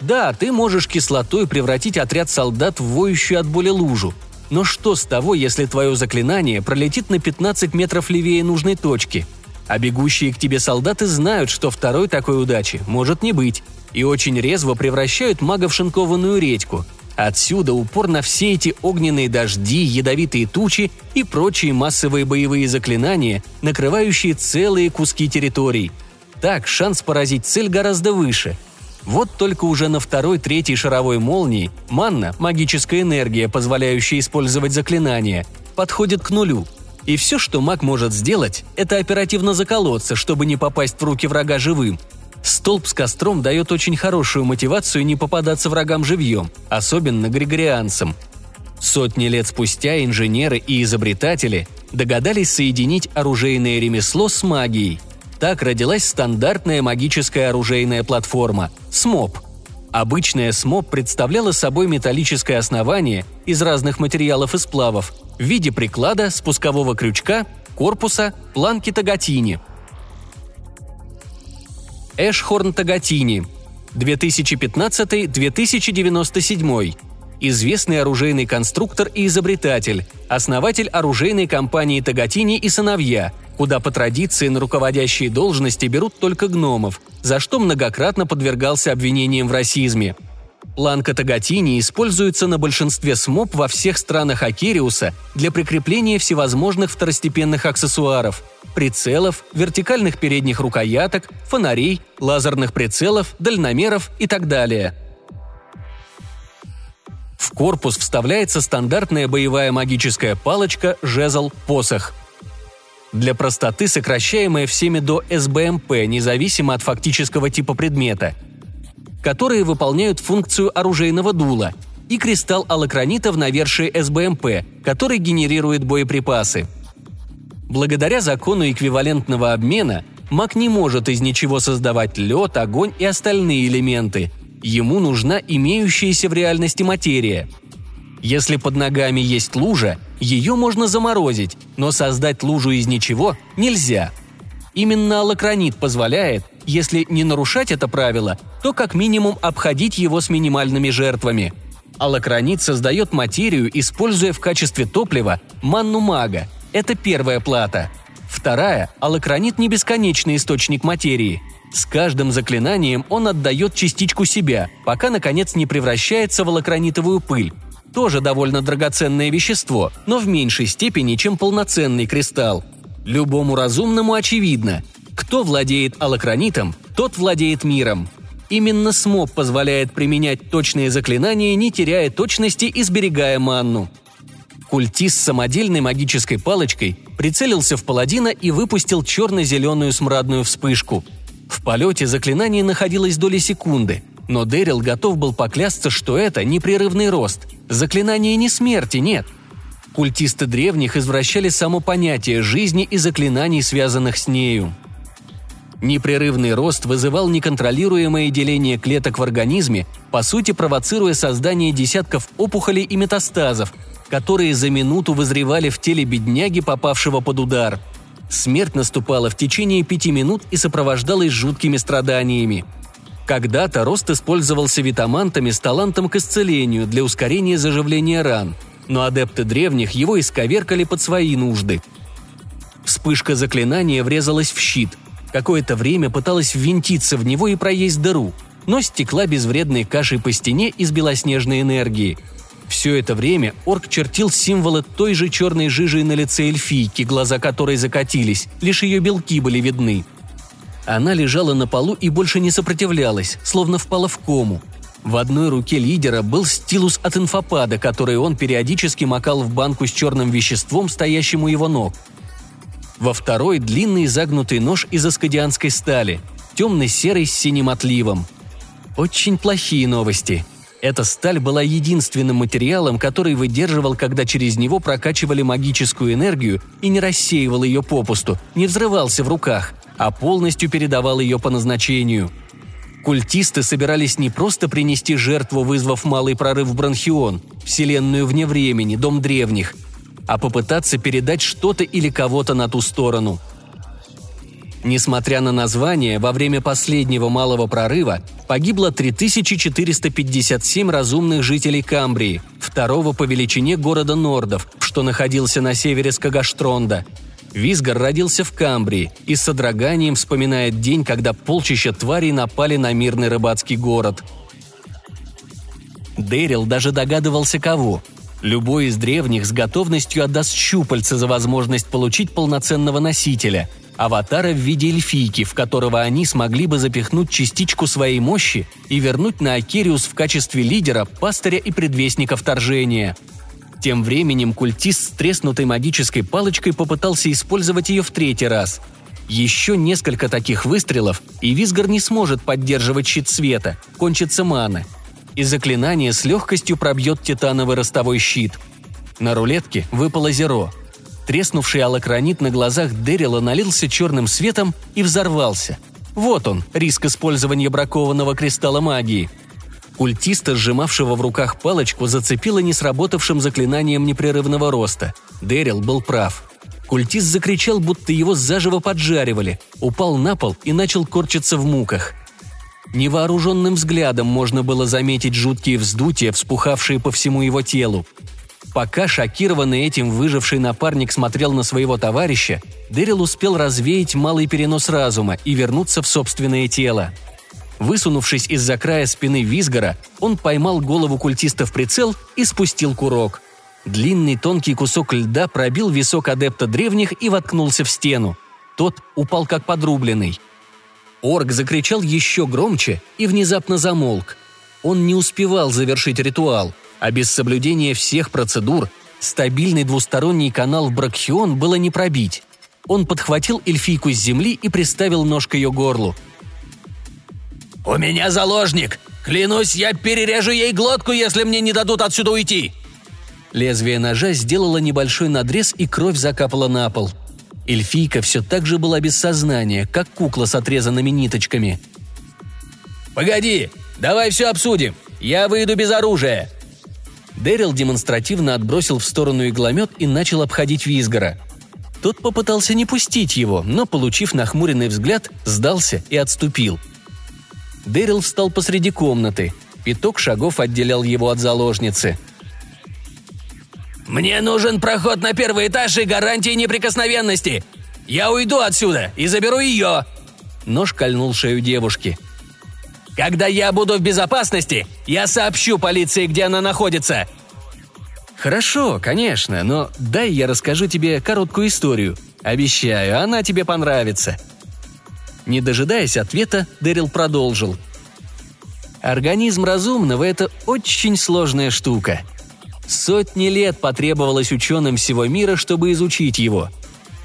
S1: Да, ты можешь кислотой превратить отряд солдат в воющую от боли лужу. Но что с того, если твое заклинание пролетит на 15 метров левее нужной точки? А бегущие к тебе солдаты знают, что второй такой удачи может не быть и очень резво превращают мага в шинкованную редьку. Отсюда упор на все эти огненные дожди, ядовитые тучи и прочие массовые боевые заклинания, накрывающие целые куски территорий. Так шанс поразить цель гораздо выше. Вот только уже на второй-третьей шаровой молнии манна, магическая энергия, позволяющая использовать заклинания, подходит к нулю. И все, что маг может сделать, это оперативно заколоться, чтобы не попасть в руки врага живым – Столб с костром дает очень хорошую мотивацию не попадаться врагам живьем, особенно григорианцам. Сотни лет спустя инженеры и изобретатели догадались соединить оружейное ремесло с магией. Так родилась стандартная магическая оружейная платформа – СМОП. Обычная СМОП представляла собой металлическое основание из разных материалов и сплавов в виде приклада, спускового крючка, корпуса – планки Тагатини. Эшхорн Тагатини. 2015-2097. Известный оружейный конструктор и изобретатель, основатель оружейной компании Тагатини и сыновья, куда по традиции на руководящие должности берут только гномов, за что многократно подвергался обвинениям в расизме – Планка Тагатини используется на большинстве СМОП во всех странах Акериуса для прикрепления всевозможных второстепенных аксессуаров – прицелов, вертикальных передних рукояток, фонарей, лазерных прицелов, дальномеров и так далее. В корпус вставляется стандартная боевая магическая палочка, жезл, посох – для простоты сокращаемая всеми до СБМП, независимо от фактического типа предмета – которые выполняют функцию оружейного дула, и кристалл аллокранита в навершие СБМП, который генерирует боеприпасы. Благодаря закону эквивалентного обмена маг не может из ничего создавать лед, огонь и остальные элементы. Ему нужна имеющаяся в реальности материя. Если под ногами есть лужа, ее можно заморозить, но создать лужу из ничего нельзя. Именно аллокранит позволяет, если не нарушать это правило, то как минимум обходить его с минимальными жертвами. Аллокранит создает материю, используя в качестве топлива манну мага. Это первая плата. Вторая – аллокранит не бесконечный источник материи. С каждым заклинанием он отдает частичку себя, пока, наконец, не превращается в аллокранитовую пыль. Тоже довольно драгоценное вещество, но в меньшей степени, чем полноценный кристалл. Любому разумному очевидно, кто владеет аллокранитом, тот владеет миром. Именно СМОП позволяет применять точные заклинания, не теряя точности и сберегая манну. Культист с самодельной магической палочкой прицелился в паладина и выпустил черно-зеленую смрадную вспышку. В полете заклинание находилось доли секунды, но Дэрил готов был поклясться, что это непрерывный рост. Заклинание не смерти, нет. Культисты древних извращали само понятие жизни и заклинаний, связанных с нею. Непрерывный рост вызывал неконтролируемое деление клеток в организме, по сути провоцируя создание десятков опухолей и метастазов, которые за минуту вызревали в теле бедняги, попавшего под удар. Смерть наступала в течение пяти минут и сопровождалась жуткими страданиями. Когда-то рост использовался витамантами с талантом к исцелению для ускорения заживления ран, но адепты древних его исковеркали под свои нужды. Вспышка заклинания врезалась в щит – Какое-то время пыталась ввинтиться в него и проесть дыру, но стекла безвредной кашей по стене из белоснежной энергии. Все это время орк чертил символы той же черной жижи на лице эльфийки, глаза которой закатились, лишь ее белки были видны. Она лежала на полу и больше не сопротивлялась, словно впала в кому. В одной руке лидера был стилус от инфопада, который он периодически макал в банку с черным веществом, стоящему его ног – во второй – длинный загнутый нож из аскадианской стали, темно-серый с синим отливом. Очень плохие новости. Эта сталь была единственным материалом, который выдерживал, когда через него прокачивали магическую энергию и не рассеивал ее попусту, не взрывался в руках, а полностью передавал ее по назначению. Культисты собирались не просто принести жертву, вызвав малый прорыв в Бронхион, вселенную вне времени, дом древних – а попытаться передать что-то или кого-то на ту сторону. Несмотря на название, во время последнего малого прорыва погибло 3457 разумных жителей Камбрии, второго по величине города Нордов, что находился на севере Скагаштронда. Визгар родился в Камбрии и с содроганием вспоминает день, когда полчища тварей напали на мирный рыбацкий город. Дэрил даже догадывался, кого. Любой из древних с готовностью отдаст щупальца за возможность получить полноценного носителя – аватара в виде эльфийки, в которого они смогли бы запихнуть частичку своей мощи и вернуть на Акериус в качестве лидера, пастыря и предвестника вторжения. Тем временем культист с треснутой магической палочкой попытался использовать ее в третий раз. Еще несколько таких выстрелов, и Визгар не сможет поддерживать щит света, кончится мана – и заклинание с легкостью пробьет титановый ростовой щит. На рулетке выпало зеро. Треснувший аллокранит на глазах Дэрила налился черным светом и взорвался. Вот он, риск использования бракованного кристалла магии. Культиста, сжимавшего в руках палочку, зацепило несработавшим заклинанием непрерывного роста. Дэрил был прав. Культист закричал, будто его заживо поджаривали, упал на пол и начал корчиться в муках. Невооруженным взглядом можно было заметить жуткие вздутия, вспухавшие по всему его телу. Пока шокированный этим выживший напарник смотрел на своего товарища, Дэрил успел развеять малый перенос разума и вернуться в собственное тело. Высунувшись из-за края спины Визгора, он поймал голову культиста в прицел и спустил курок – Длинный тонкий кусок льда пробил висок адепта древних и воткнулся в стену. Тот упал как подрубленный. Орк закричал еще громче и внезапно замолк. Он не успевал завершить ритуал, а без соблюдения всех процедур стабильный двусторонний канал в Бракхион было не пробить. Он подхватил эльфийку с земли и приставил нож к ее горлу.
S2: «У меня заложник! Клянусь, я перережу ей глотку, если мне не дадут отсюда уйти!»
S1: Лезвие ножа сделало небольшой надрез, и кровь закапала на пол. Эльфийка все так же была без сознания, как кукла с отрезанными ниточками.
S2: «Погоди! Давай все обсудим! Я выйду без оружия!»
S1: Дэрил демонстративно отбросил в сторону игломет и начал обходить Визгора. Тот попытался не пустить его, но, получив нахмуренный взгляд, сдался и отступил. Дэрил встал посреди комнаты. Пяток шагов отделял его от заложницы –
S2: «Мне нужен проход на первый этаж и гарантии неприкосновенности! Я уйду отсюда и заберу ее!»
S1: Нож кольнул шею девушки.
S2: «Когда я буду в безопасности, я сообщу полиции, где она находится!»
S1: «Хорошо, конечно, но дай я расскажу тебе короткую историю. Обещаю, она тебе понравится». Не дожидаясь ответа, Дэрил продолжил. «Организм разумного – это очень сложная штука. Сотни лет потребовалось ученым всего мира, чтобы изучить его.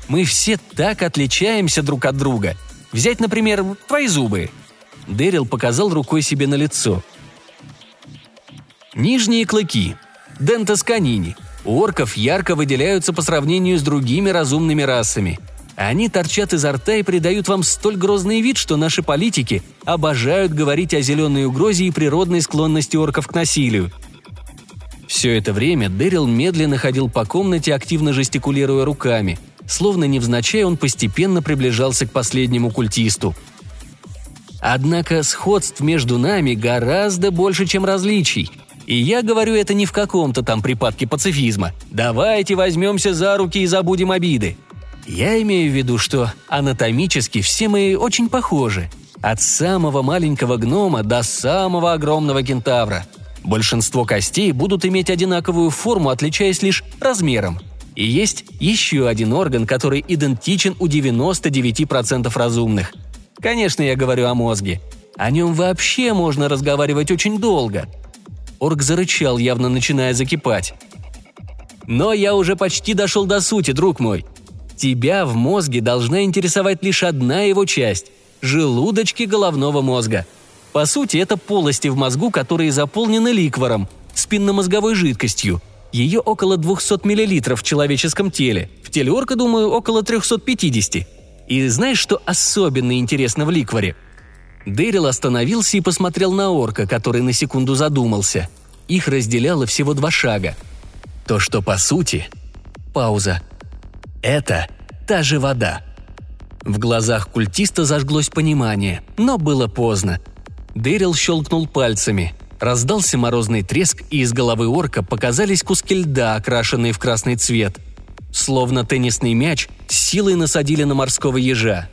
S1: Мы все так отличаемся друг от друга. Взять, например, твои зубы. Дэрил показал рукой себе на лицо. Нижние клыки. Дентас канини. У орков ярко выделяются по сравнению с другими разумными расами. Они торчат изо рта и придают вам столь грозный вид, что наши политики обожают говорить о зеленой угрозе и природной склонности орков к насилию – все это время Дэрил медленно ходил по комнате, активно жестикулируя руками. Словно невзначай он постепенно приближался к последнему культисту. Однако сходств между нами гораздо больше, чем различий. И я говорю это не в каком-то там припадке пацифизма. Давайте возьмемся за руки и забудем обиды. Я имею в виду, что анатомически все мы очень похожи. От самого маленького гнома до самого огромного кентавра – Большинство костей будут иметь одинаковую форму, отличаясь лишь размером. И есть еще один орган, который идентичен у 99% разумных. Конечно, я говорю о мозге. О нем вообще можно разговаривать очень долго. Орк зарычал, явно начиная закипать. Но я уже почти дошел до сути, друг мой. Тебя в мозге должна интересовать лишь одна его часть – желудочки головного мозга – по сути, это полости в мозгу, которые заполнены ликвором, спинномозговой жидкостью. Ее около 200 мл в человеческом теле. В теле орка, думаю, около 350. И знаешь, что особенно интересно в ликворе? Дэрил остановился и посмотрел на орка, который на секунду задумался. Их разделяло всего два шага. То, что по сути... Пауза. Это та же вода. В глазах культиста зажглось понимание, но было поздно. Дэрил щелкнул пальцами. Раздался морозный треск, и из головы орка показались куски льда, окрашенные в красный цвет. Словно теннисный мяч, силой насадили на морского ежа.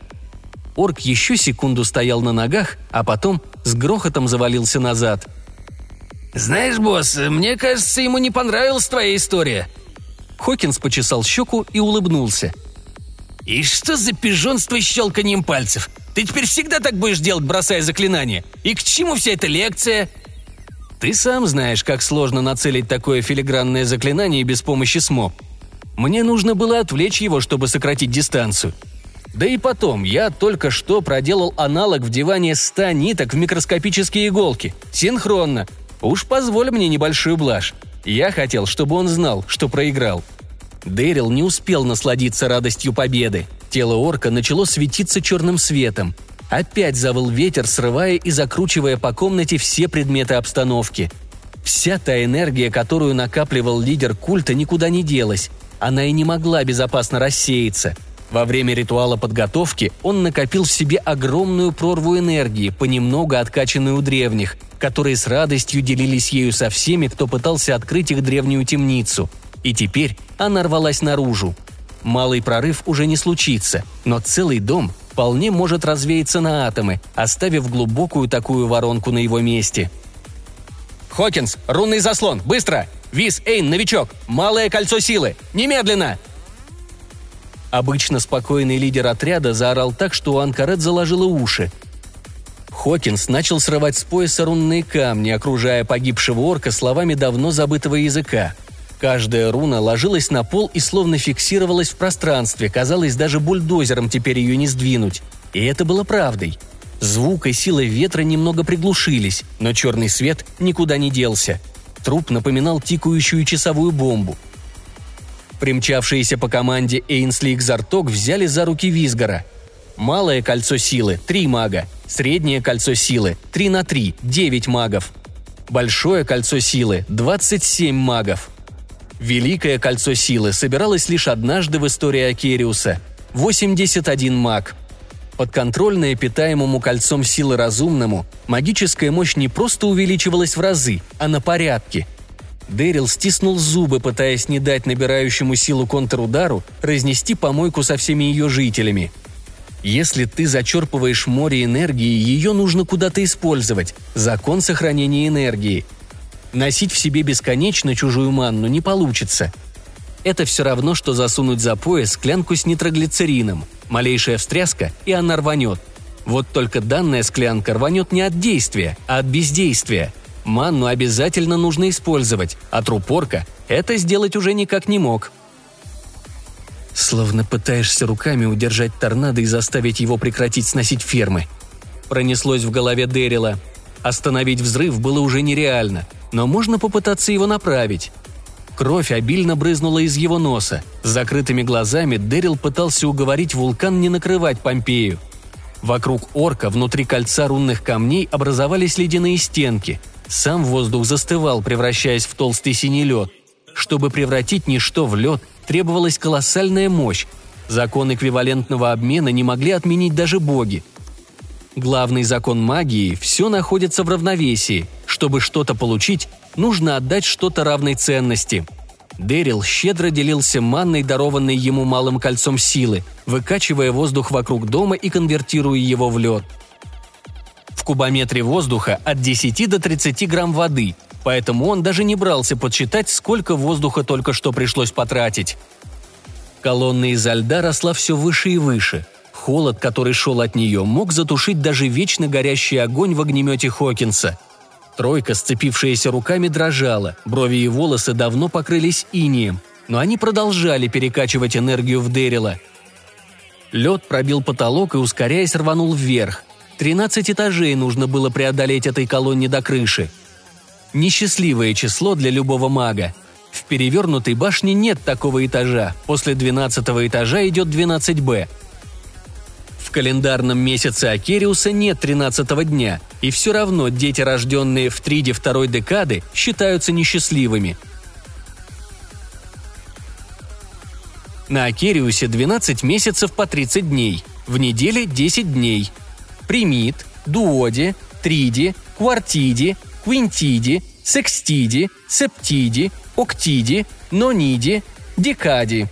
S1: Орк еще секунду стоял на ногах, а потом с грохотом завалился назад.
S2: «Знаешь, босс, мне кажется, ему не понравилась твоя история».
S1: Хокинс почесал щеку и улыбнулся.
S2: «И что за пижонство с щелканием пальцев? Ты теперь всегда так будешь делать, бросая заклинания? И к чему вся эта лекция?»
S1: «Ты сам знаешь, как сложно нацелить такое филигранное заклинание без помощи СМО. Мне нужно было отвлечь его, чтобы сократить дистанцию. Да и потом, я только что проделал аналог вдевания ста ниток в микроскопические иголки. Синхронно. Уж позволь мне небольшую блажь. Я хотел, чтобы он знал, что проиграл. Дэрил не успел насладиться радостью победы. Тело орка начало светиться черным светом. Опять завыл ветер, срывая и закручивая по комнате все предметы обстановки. Вся та энергия, которую накапливал лидер культа, никуда не делась. она и не могла безопасно рассеяться. Во время ритуала подготовки он накопил в себе огромную прорву энергии, понемногу откачанную у древних, которые с радостью делились ею со всеми, кто пытался открыть их древнюю темницу. И теперь она рвалась наружу. Малый прорыв уже не случится, но целый дом вполне может развеяться на атомы, оставив глубокую такую воронку на его месте. «Хокинс, рунный заслон, быстро! Виз, Эйн, новичок! Малое кольцо силы! Немедленно!» Обычно спокойный лидер отряда заорал так, что у Анкарет заложило уши. Хокинс начал срывать с пояса рунные камни, окружая погибшего орка словами давно забытого языка. Каждая руна ложилась на пол и словно фиксировалась в пространстве, казалось, даже бульдозером теперь ее не сдвинуть. И это было правдой. Звук и сила ветра немного приглушились, но черный свет никуда не делся. Труп напоминал тикающую часовую бомбу. Примчавшиеся по команде Эйнсли и Кзарток взяли за руки Визгора. Малое кольцо силы – три мага. Среднее кольцо силы – три на три – девять магов. Большое кольцо силы – 27 магов. Великое кольцо силы собиралось лишь однажды в истории Акериуса – 81 маг. Подконтрольное питаемому кольцом силы разумному, магическая мощь не просто увеличивалась в разы, а на порядке. Дэрил стиснул зубы, пытаясь не дать набирающему силу контрудару разнести помойку со всеми ее жителями – если ты зачерпываешь море энергии, ее нужно куда-то использовать. Закон сохранения энергии. Носить в себе бесконечно чужую манну не получится. Это все равно, что засунуть за пояс склянку с нитроглицерином. Малейшая встряска, и она рванет. Вот только данная склянка рванет не от действия, а от бездействия. Манну обязательно нужно использовать, а трупорка это сделать уже никак не мог – Словно пытаешься руками удержать торнадо и заставить его прекратить сносить фермы. Пронеслось в голове Дэрила. Остановить взрыв было уже нереально, но можно попытаться его направить. Кровь обильно брызнула из его носа. С закрытыми глазами Дэрил пытался уговорить вулкан не накрывать Помпею. Вокруг орка внутри кольца рунных камней образовались ледяные стенки. Сам воздух застывал, превращаясь в толстый синий лед. Чтобы превратить ничто в лед, требовалась колоссальная мощь. Закон эквивалентного обмена не могли отменить даже боги. Главный закон магии – все находится в равновесии. Чтобы что-то получить, нужно отдать что-то равной ценности. Дэрил щедро делился манной, дарованной ему малым кольцом силы, выкачивая воздух вокруг дома и конвертируя его в лед. В кубометре воздуха от 10 до 30 грамм воды, поэтому он даже не брался подсчитать, сколько воздуха только что пришлось потратить. Колонна изо льда росла все выше и выше. Холод, который шел от нее, мог затушить даже вечно горящий огонь в огнемете Хокинса. Тройка, сцепившаяся руками, дрожала, брови и волосы давно покрылись инием, но они продолжали перекачивать энергию в Дэрила. Лед пробил потолок и, ускоряясь, рванул вверх. Тринадцать этажей нужно было преодолеть этой колонне до крыши – Несчастливое число для любого мага. В перевернутой башне нет такого этажа, после 12 этажа идет 12Б. В календарном месяце Акериуса нет 13 дня, и все равно дети, рожденные в триде второй декады, считаются несчастливыми. На Акериусе 12 месяцев по 30 дней, в неделе 10 дней. Примит, дуоде, триде, квартиде, квинтиди, секстиди, септиди, октиди, нониди, декади.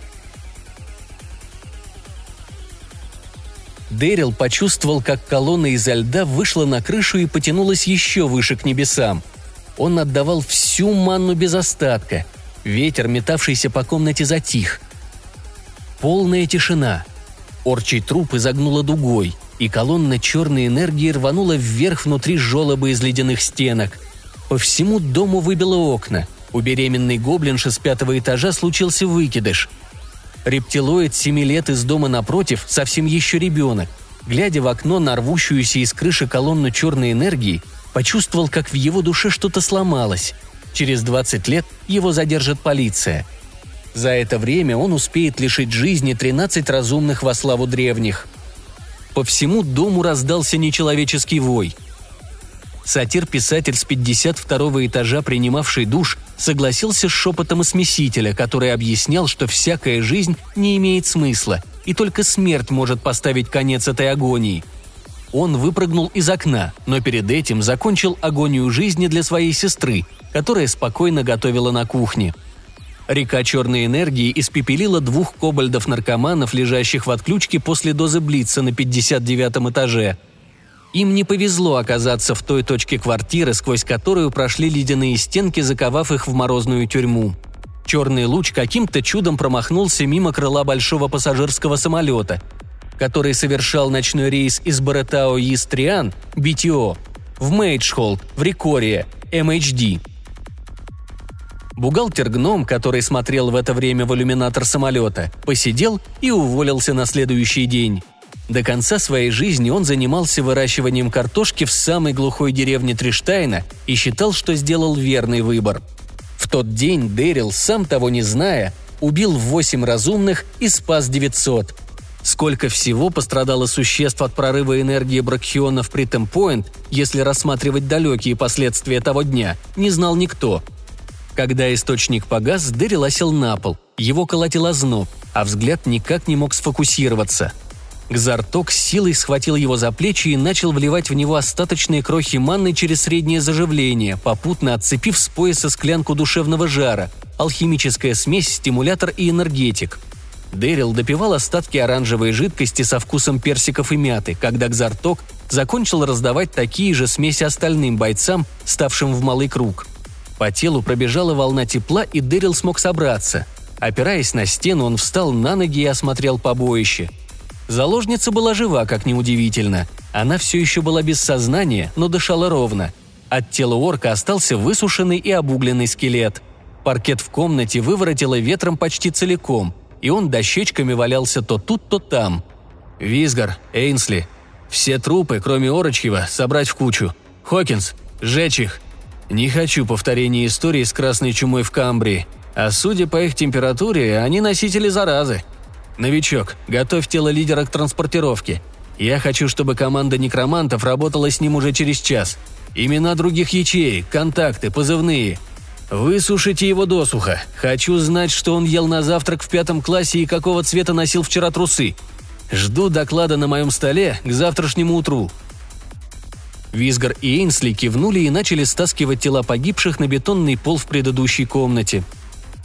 S1: Дэрил почувствовал, как колонна изо льда вышла на крышу и потянулась еще выше к небесам. Он отдавал всю манну без остатка. Ветер, метавшийся по комнате, затих. Полная тишина. Орчий труп изогнула дугой, и колонна черной энергии рванула вверх внутри жолоба из ледяных стенок. По всему дому выбило окна. У беременной гоблинши с пятого этажа случился выкидыш. Рептилоид семи лет из дома напротив совсем еще ребенок. Глядя в окно на рвущуюся из крыши колонну черной энергии, почувствовал, как в его душе что-то сломалось. Через 20 лет его задержит полиция. За это время он успеет лишить жизни 13 разумных во славу древних. По всему дому раздался нечеловеческий вой – Сатир-писатель с 52 этажа, принимавший душ, согласился с шепотом смесителя, который объяснял, что всякая жизнь не имеет смысла, и только смерть может поставить конец этой агонии. Он выпрыгнул из окна, но перед этим закончил агонию жизни для своей сестры, которая спокойно готовила на кухне. Река черной энергии испепелила двух кобальдов-наркоманов, лежащих в отключке после дозы Блица на 59 этаже – им не повезло оказаться в той точке квартиры, сквозь которую прошли ледяные стенки, заковав их в морозную тюрьму. Черный луч каким-то чудом промахнулся мимо крыла большого пассажирского самолета, который совершал ночной рейс из Баретао Истриан, BTO, в Мейджхолд, в Рикория, MHD. Бухгалтер-гном, который смотрел в это время в иллюминатор самолета, поседел и уволился на следующий день. До конца своей жизни он занимался выращиванием картошки в самой глухой деревне Триштайна и считал, что сделал верный выбор. В тот день Дэрил, сам того не зная, убил 8 разумных и спас 900. Сколько всего пострадало существ от прорыва энергии Бракхиона в Притемпоинт, если рассматривать далекие последствия того дня, не знал никто. Когда источник погас, Дэрил осел на пол. Его колотил озноб, а взгляд никак не мог сфокусироваться – Гзарток силой схватил его за плечи и начал вливать в него остаточные крохи манны через среднее заживление, попутно отцепив с пояса склянку душевного жара, алхимическая смесь, стимулятор и энергетик. Дэрил допивал остатки оранжевой жидкости со вкусом персиков и мяты, когда Гзарток закончил раздавать такие же смеси остальным бойцам, ставшим в малый круг. По телу пробежала волна тепла, и Дэрил смог собраться. Опираясь на стену, он встал на ноги и осмотрел побоище – Заложница была жива, как неудивительно. Она все еще была без сознания, но дышала ровно. От тела орка остался высушенный и обугленный скелет. Паркет в комнате выворотило ветром почти целиком, и он дощечками валялся то тут, то там. Визгар, Эйнсли. Все трупы, кроме Орочьего, собрать в кучу. Хокинс, сжечь их. Не хочу повторения истории с красной чумой в Камбрии. А судя по их температуре, они носители заразы. «Новичок, готовь тело лидера к транспортировке. Я хочу, чтобы команда некромантов работала с ним уже через час. Имена других ячеек, контакты, позывные. Высушите его досуха. Хочу знать, что он ел на завтрак в пятом классе и какого цвета носил вчера трусы. Жду доклада на моем столе к завтрашнему утру». Визгар и Эйнсли кивнули и начали стаскивать тела погибших на бетонный пол в предыдущей комнате –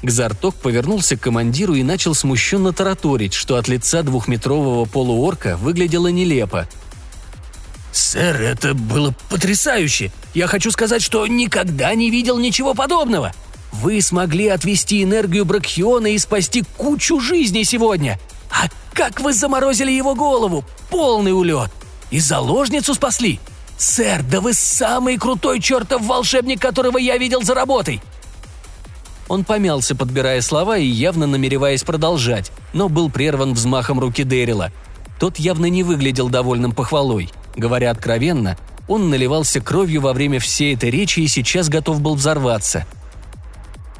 S1: Гзарток повернулся к командиру и начал смущенно тараторить, что от лица двухметрового полуорка выглядело нелепо.
S2: «Сэр, это было потрясающе! Я хочу сказать, что никогда не видел ничего подобного! Вы смогли отвести энергию Бракхиона и спасти кучу жизней сегодня! А как вы заморозили его голову! Полный улет! И заложницу спасли! Сэр, да вы самый крутой чертов волшебник, которого я видел за работой!
S1: Он помялся, подбирая слова и явно намереваясь продолжать, но был прерван взмахом руки Дэрила. Тот явно не выглядел довольным похвалой. Говоря откровенно, он наливался кровью во время всей этой речи и сейчас готов был взорваться.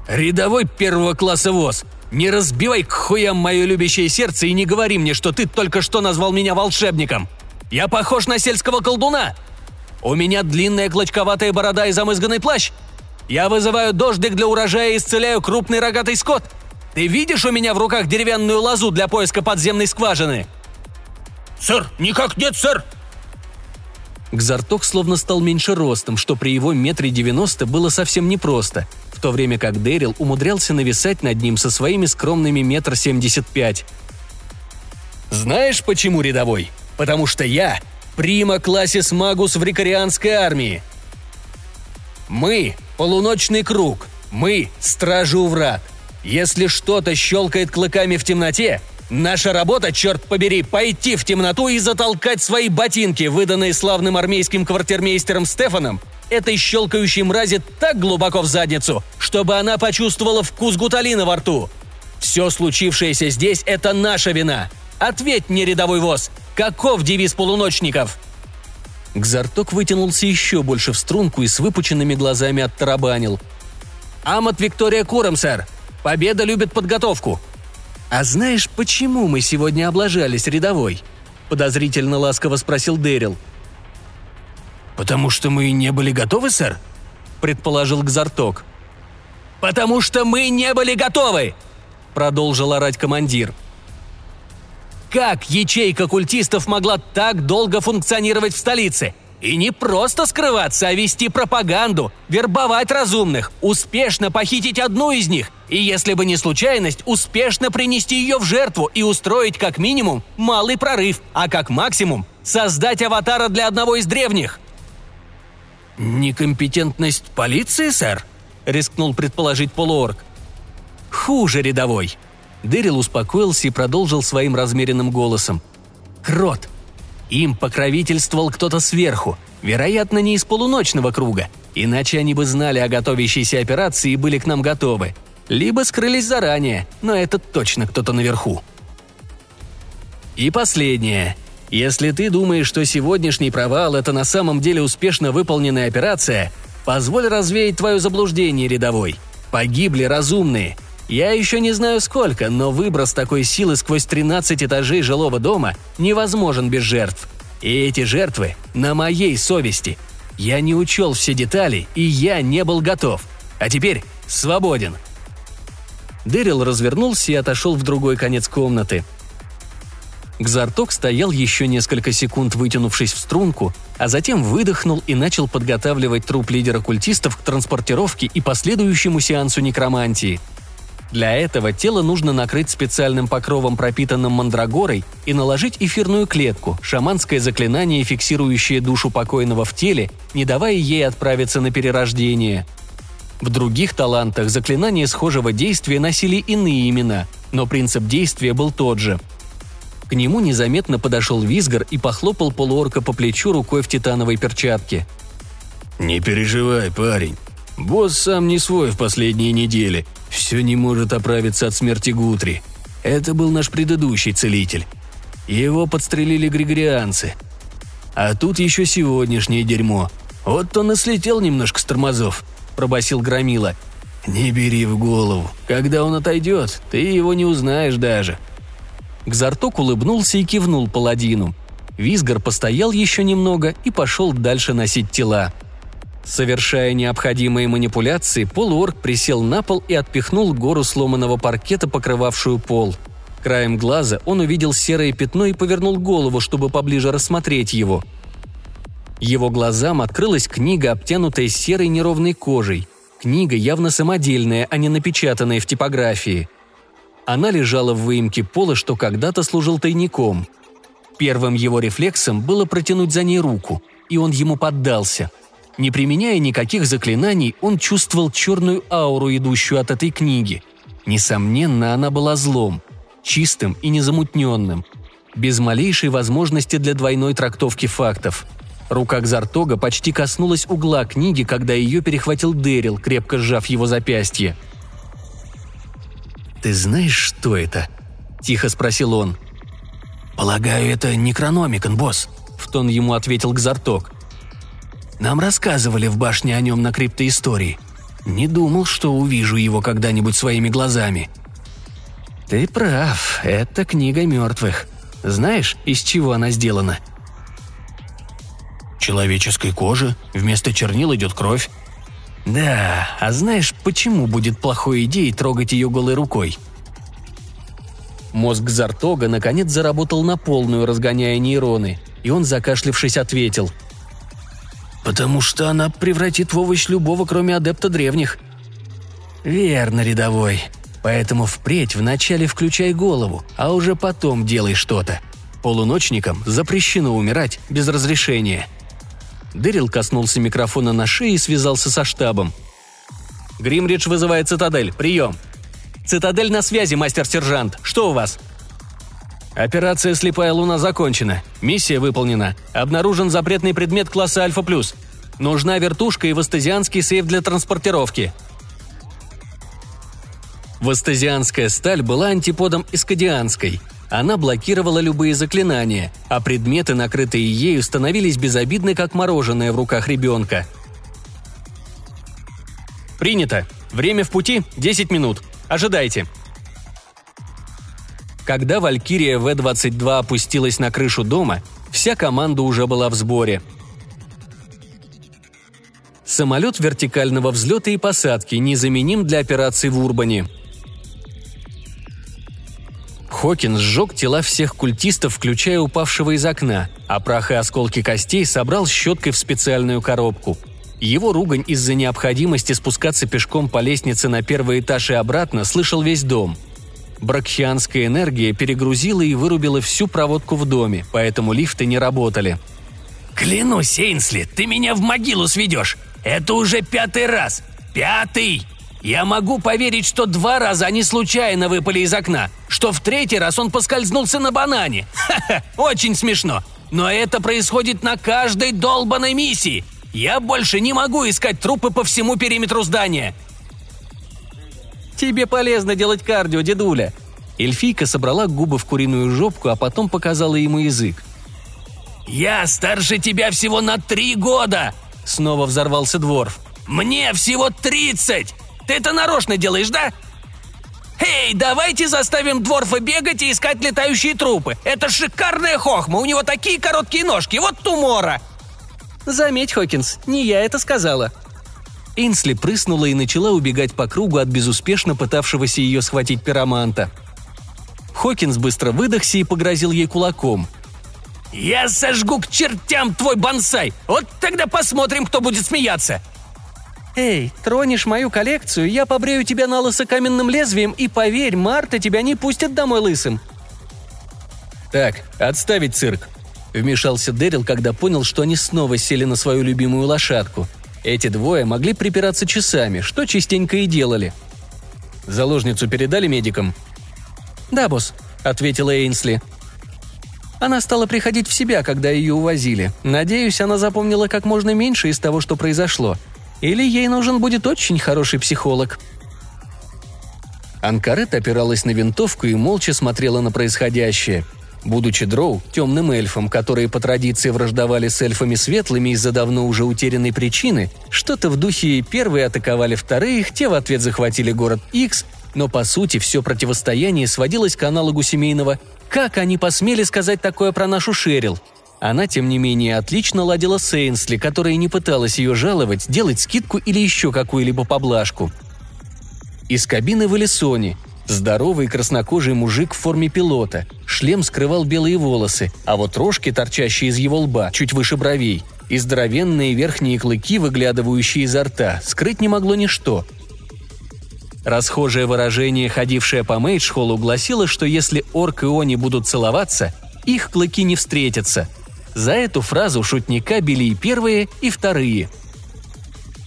S2: «Рядовой первого класса ВОЗ! Не разбивай к хуям мое любящее сердце и не говори мне, что ты только что назвал меня волшебником! Я похож на сельского колдуна! У меня длинная клочковатая борода и замызганный плащ, я вызываю дождик для урожая и исцеляю крупный рогатый скот. Ты видишь у меня в руках деревянную лозу для поиска подземной скважины?» «Сэр, никак нет, сэр!»
S1: Гзарток словно стал меньше ростом, что при его метре девяносто было совсем непросто, в то время как Дэрил умудрялся нависать над ним со своими скромными метр семьдесят пять.
S2: «Знаешь, почему рядовой? Потому что я – прима классис магус в рикарианской армии. Мы Полуночный круг. Мы – стражи у врат. Если что-то щелкает клыками в темноте, наша работа, черт побери, пойти в темноту и затолкать свои ботинки, выданные славным армейским квартирмейстером Стефаном, этой щелкающей мрази так глубоко в задницу, чтобы она почувствовала вкус гуталина во рту. Все случившееся здесь – это наша вина. Ответь мне, рядовой ВОЗ, каков девиз полуночников?»
S1: Гзарток вытянулся еще больше в струнку и с выпученными глазами оттарабанил.
S2: «Амат Виктория Куром, сэр! Победа любит подготовку!»
S1: «А знаешь, почему мы сегодня облажались, рядовой?» – подозрительно ласково спросил Дэрил.
S2: «Потому что мы не были готовы, сэр?» – предположил Гзарток. «Потому что мы не были готовы!» – продолжил орать командир. «Как ячейка культистов могла так долго функционировать в столице? И не просто скрываться, а вести пропаганду, вербовать разумных, успешно похитить одну из них, и если бы не случайность, успешно принести ее в жертву и устроить как минимум малый прорыв, а как максимум создать аватара для одного из древних. «Некомпетентность полиции, сэр?» – рискнул предположить полуорг. «Хуже рядовой». Дэрил успокоился и продолжил своим размеренным голосом. «Крот, им покровительствовал кто-то сверху, вероятно, не из полуночного круга, иначе они бы знали о готовящейся операции и были к нам готовы. Либо скрылись заранее, но это точно кто-то наверху. И последнее. Если ты думаешь, что сегодняшний провал – это на самом деле успешно выполненная операция, позволь развеять твое заблуждение, рядовой. Погибли разумные – я еще не знаю сколько, но выброс такой силы сквозь 13 этажей жилого дома невозможен без жертв. И эти жертвы на моей совести. Я не учел все детали, и я не был готов. А теперь свободен. Дэрил развернулся и отошел в другой конец комнаты. Гзарток стоял еще несколько секунд, вытянувшись в струнку, а затем выдохнул и начал подготавливать труп лидера культистов к транспортировке и последующему сеансу некромантии – для этого тело нужно накрыть специальным покровом, пропитанным мандрагорой, и наложить эфирную клетку, шаманское заклинание, фиксирующее душу покойного в теле, не давая ей отправиться на перерождение. В других талантах заклинания схожего действия носили иные имена, но принцип действия был тот же. К нему незаметно подошел Визгар и похлопал полуорка по плечу рукой в титановой перчатке.
S3: «Не переживай, парень. Босс сам не свой в последние недели все не может оправиться от смерти Гутри. Это был наш предыдущий целитель. Его подстрелили григорианцы. А тут еще сегодняшнее дерьмо. Вот он и слетел немножко с тормозов», – пробасил Громила. «Не бери в голову. Когда он отойдет, ты его не узнаешь даже».
S1: Гзарток улыбнулся и кивнул паладину. Визгар постоял еще немного и пошел дальше носить тела – Совершая необходимые манипуляции, полуорг присел на пол и отпихнул гору сломанного паркета, покрывавшую пол. Краем глаза он увидел серое пятно и повернул голову, чтобы поближе рассмотреть его. Его глазам открылась книга, обтянутая серой неровной кожей. Книга явно самодельная, а не напечатанная в типографии. Она лежала в выемке пола, что когда-то служил тайником. Первым его рефлексом было протянуть за ней руку, и он ему поддался – не применяя никаких заклинаний, он чувствовал черную ауру, идущую от этой книги. Несомненно, она была злом, чистым и незамутненным, без малейшей возможности для двойной трактовки фактов. Рука Кзартога почти коснулась угла книги, когда ее перехватил Дэрил, крепко сжав его запястье.
S2: «Ты знаешь, что это?» – тихо спросил он. «Полагаю, это Некрономикон, босс», – в тон ему ответил Кзартог. Нам рассказывали в башне о нем на криптоистории. Не думал, что увижу его когда-нибудь своими глазами. Ты прав, это книга мертвых. Знаешь, из чего она сделана? Человеческой кожи, вместо чернил идет кровь. Да, а знаешь, почему будет плохой идеей трогать ее голой рукой? Мозг Зартога наконец заработал на полную, разгоняя нейроны, и он, закашлившись, ответил – потому что она превратит в овощ любого, кроме адепта древних». «Верно, рядовой. Поэтому впредь вначале включай голову, а уже потом делай что-то. Полуночникам запрещено умирать без разрешения». Дэрил коснулся микрофона на шее и связался со штабом. «Гримридж вызывает цитадель. Прием!» «Цитадель на связи, мастер-сержант. Что у вас?» Операция «Слепая луна» закончена. Миссия выполнена. Обнаружен запретный предмет класса Альфа+. Нужна вертушка и вастазианский сейф для транспортировки. Вастазианская сталь была антиподом искадианской. Она блокировала любые заклинания, а предметы, накрытые ею, становились безобидны, как мороженое в руках ребенка. «Принято. Время в пути – 10 минут. Ожидайте», когда «Валькирия В-22» опустилась на крышу дома, вся команда уже была в сборе.
S1: Самолет вертикального взлета и посадки незаменим для операций в Урбане. Хокинс сжег тела всех культистов, включая упавшего из окна, а прах и осколки костей собрал щеткой в специальную коробку. Его ругань из-за необходимости спускаться пешком по лестнице на первый этаж и обратно слышал весь дом. Бракхианская энергия перегрузила и вырубила всю проводку в доме, поэтому лифты не работали.
S2: «Клянусь, Эйнсли, ты меня в могилу сведешь! Это уже пятый раз! Пятый!» Я могу поверить, что два раза они случайно выпали из окна, что в третий раз он поскользнулся на банане. Ха-ха, очень смешно. Но это происходит на каждой долбанной миссии. Я больше не могу искать трупы по всему периметру здания.
S1: Тебе полезно делать кардио, дедуля. Эльфийка собрала губы в куриную жопку, а потом показала ему язык.
S2: «Я старше тебя всего на три года!» Снова взорвался Дворф. «Мне всего тридцать! Ты это нарочно делаешь, да? Эй, давайте заставим Дворфа бегать и искать летающие трупы. Это шикарная хохма, у него такие короткие ножки, вот тумора.
S1: Заметь, Хокинс, не я это сказала. Инсли прыснула и начала убегать по кругу от безуспешно пытавшегося ее схватить пироманта. Хокинс быстро выдохся и погрозил ей кулаком.
S2: «Я сожгу к чертям твой бонсай! Вот тогда посмотрим, кто будет смеяться!»
S1: «Эй, тронешь мою коллекцию, я побрею тебя на лысо каменным лезвием, и поверь, Марта тебя не пустит домой лысым». «Так, отставить цирк», — вмешался Дэрил, когда понял, что они снова сели на свою любимую лошадку. Эти двое могли припираться часами, что частенько и делали. «Заложницу передали медикам?» «Да, босс», — ответила Эйнсли. Она стала приходить в себя, когда ее увозили. Надеюсь, она запомнила как можно меньше из того, что произошло. Или ей нужен будет очень хороший психолог. Анкарет опиралась на винтовку и молча смотрела на происходящее. Будучи дроу, темным эльфом, которые по традиции враждовали с эльфами светлыми из-за давно уже утерянной причины, что-то в духе первые атаковали вторых, те в ответ захватили город X, но по сути все противостояние сводилось к аналогу семейного «Как они посмели сказать такое про нашу Шерил?» Она, тем не менее, отлично ладила с Эйнсли, которая не пыталась ее жаловать, делать скидку или еще какую-либо поблажку. Из кабины вылез Сони. Здоровый краснокожий мужик в форме пилота. Шлем скрывал белые волосы, а вот рожки, торчащие из его лба, чуть выше бровей, и здоровенные верхние клыки, выглядывающие изо рта, скрыть не могло ничто. Расхожее выражение, ходившее по Мейдж-холлу, гласило, что если орк и они будут целоваться, их клыки не встретятся – за эту фразу шутника били и первые, и вторые.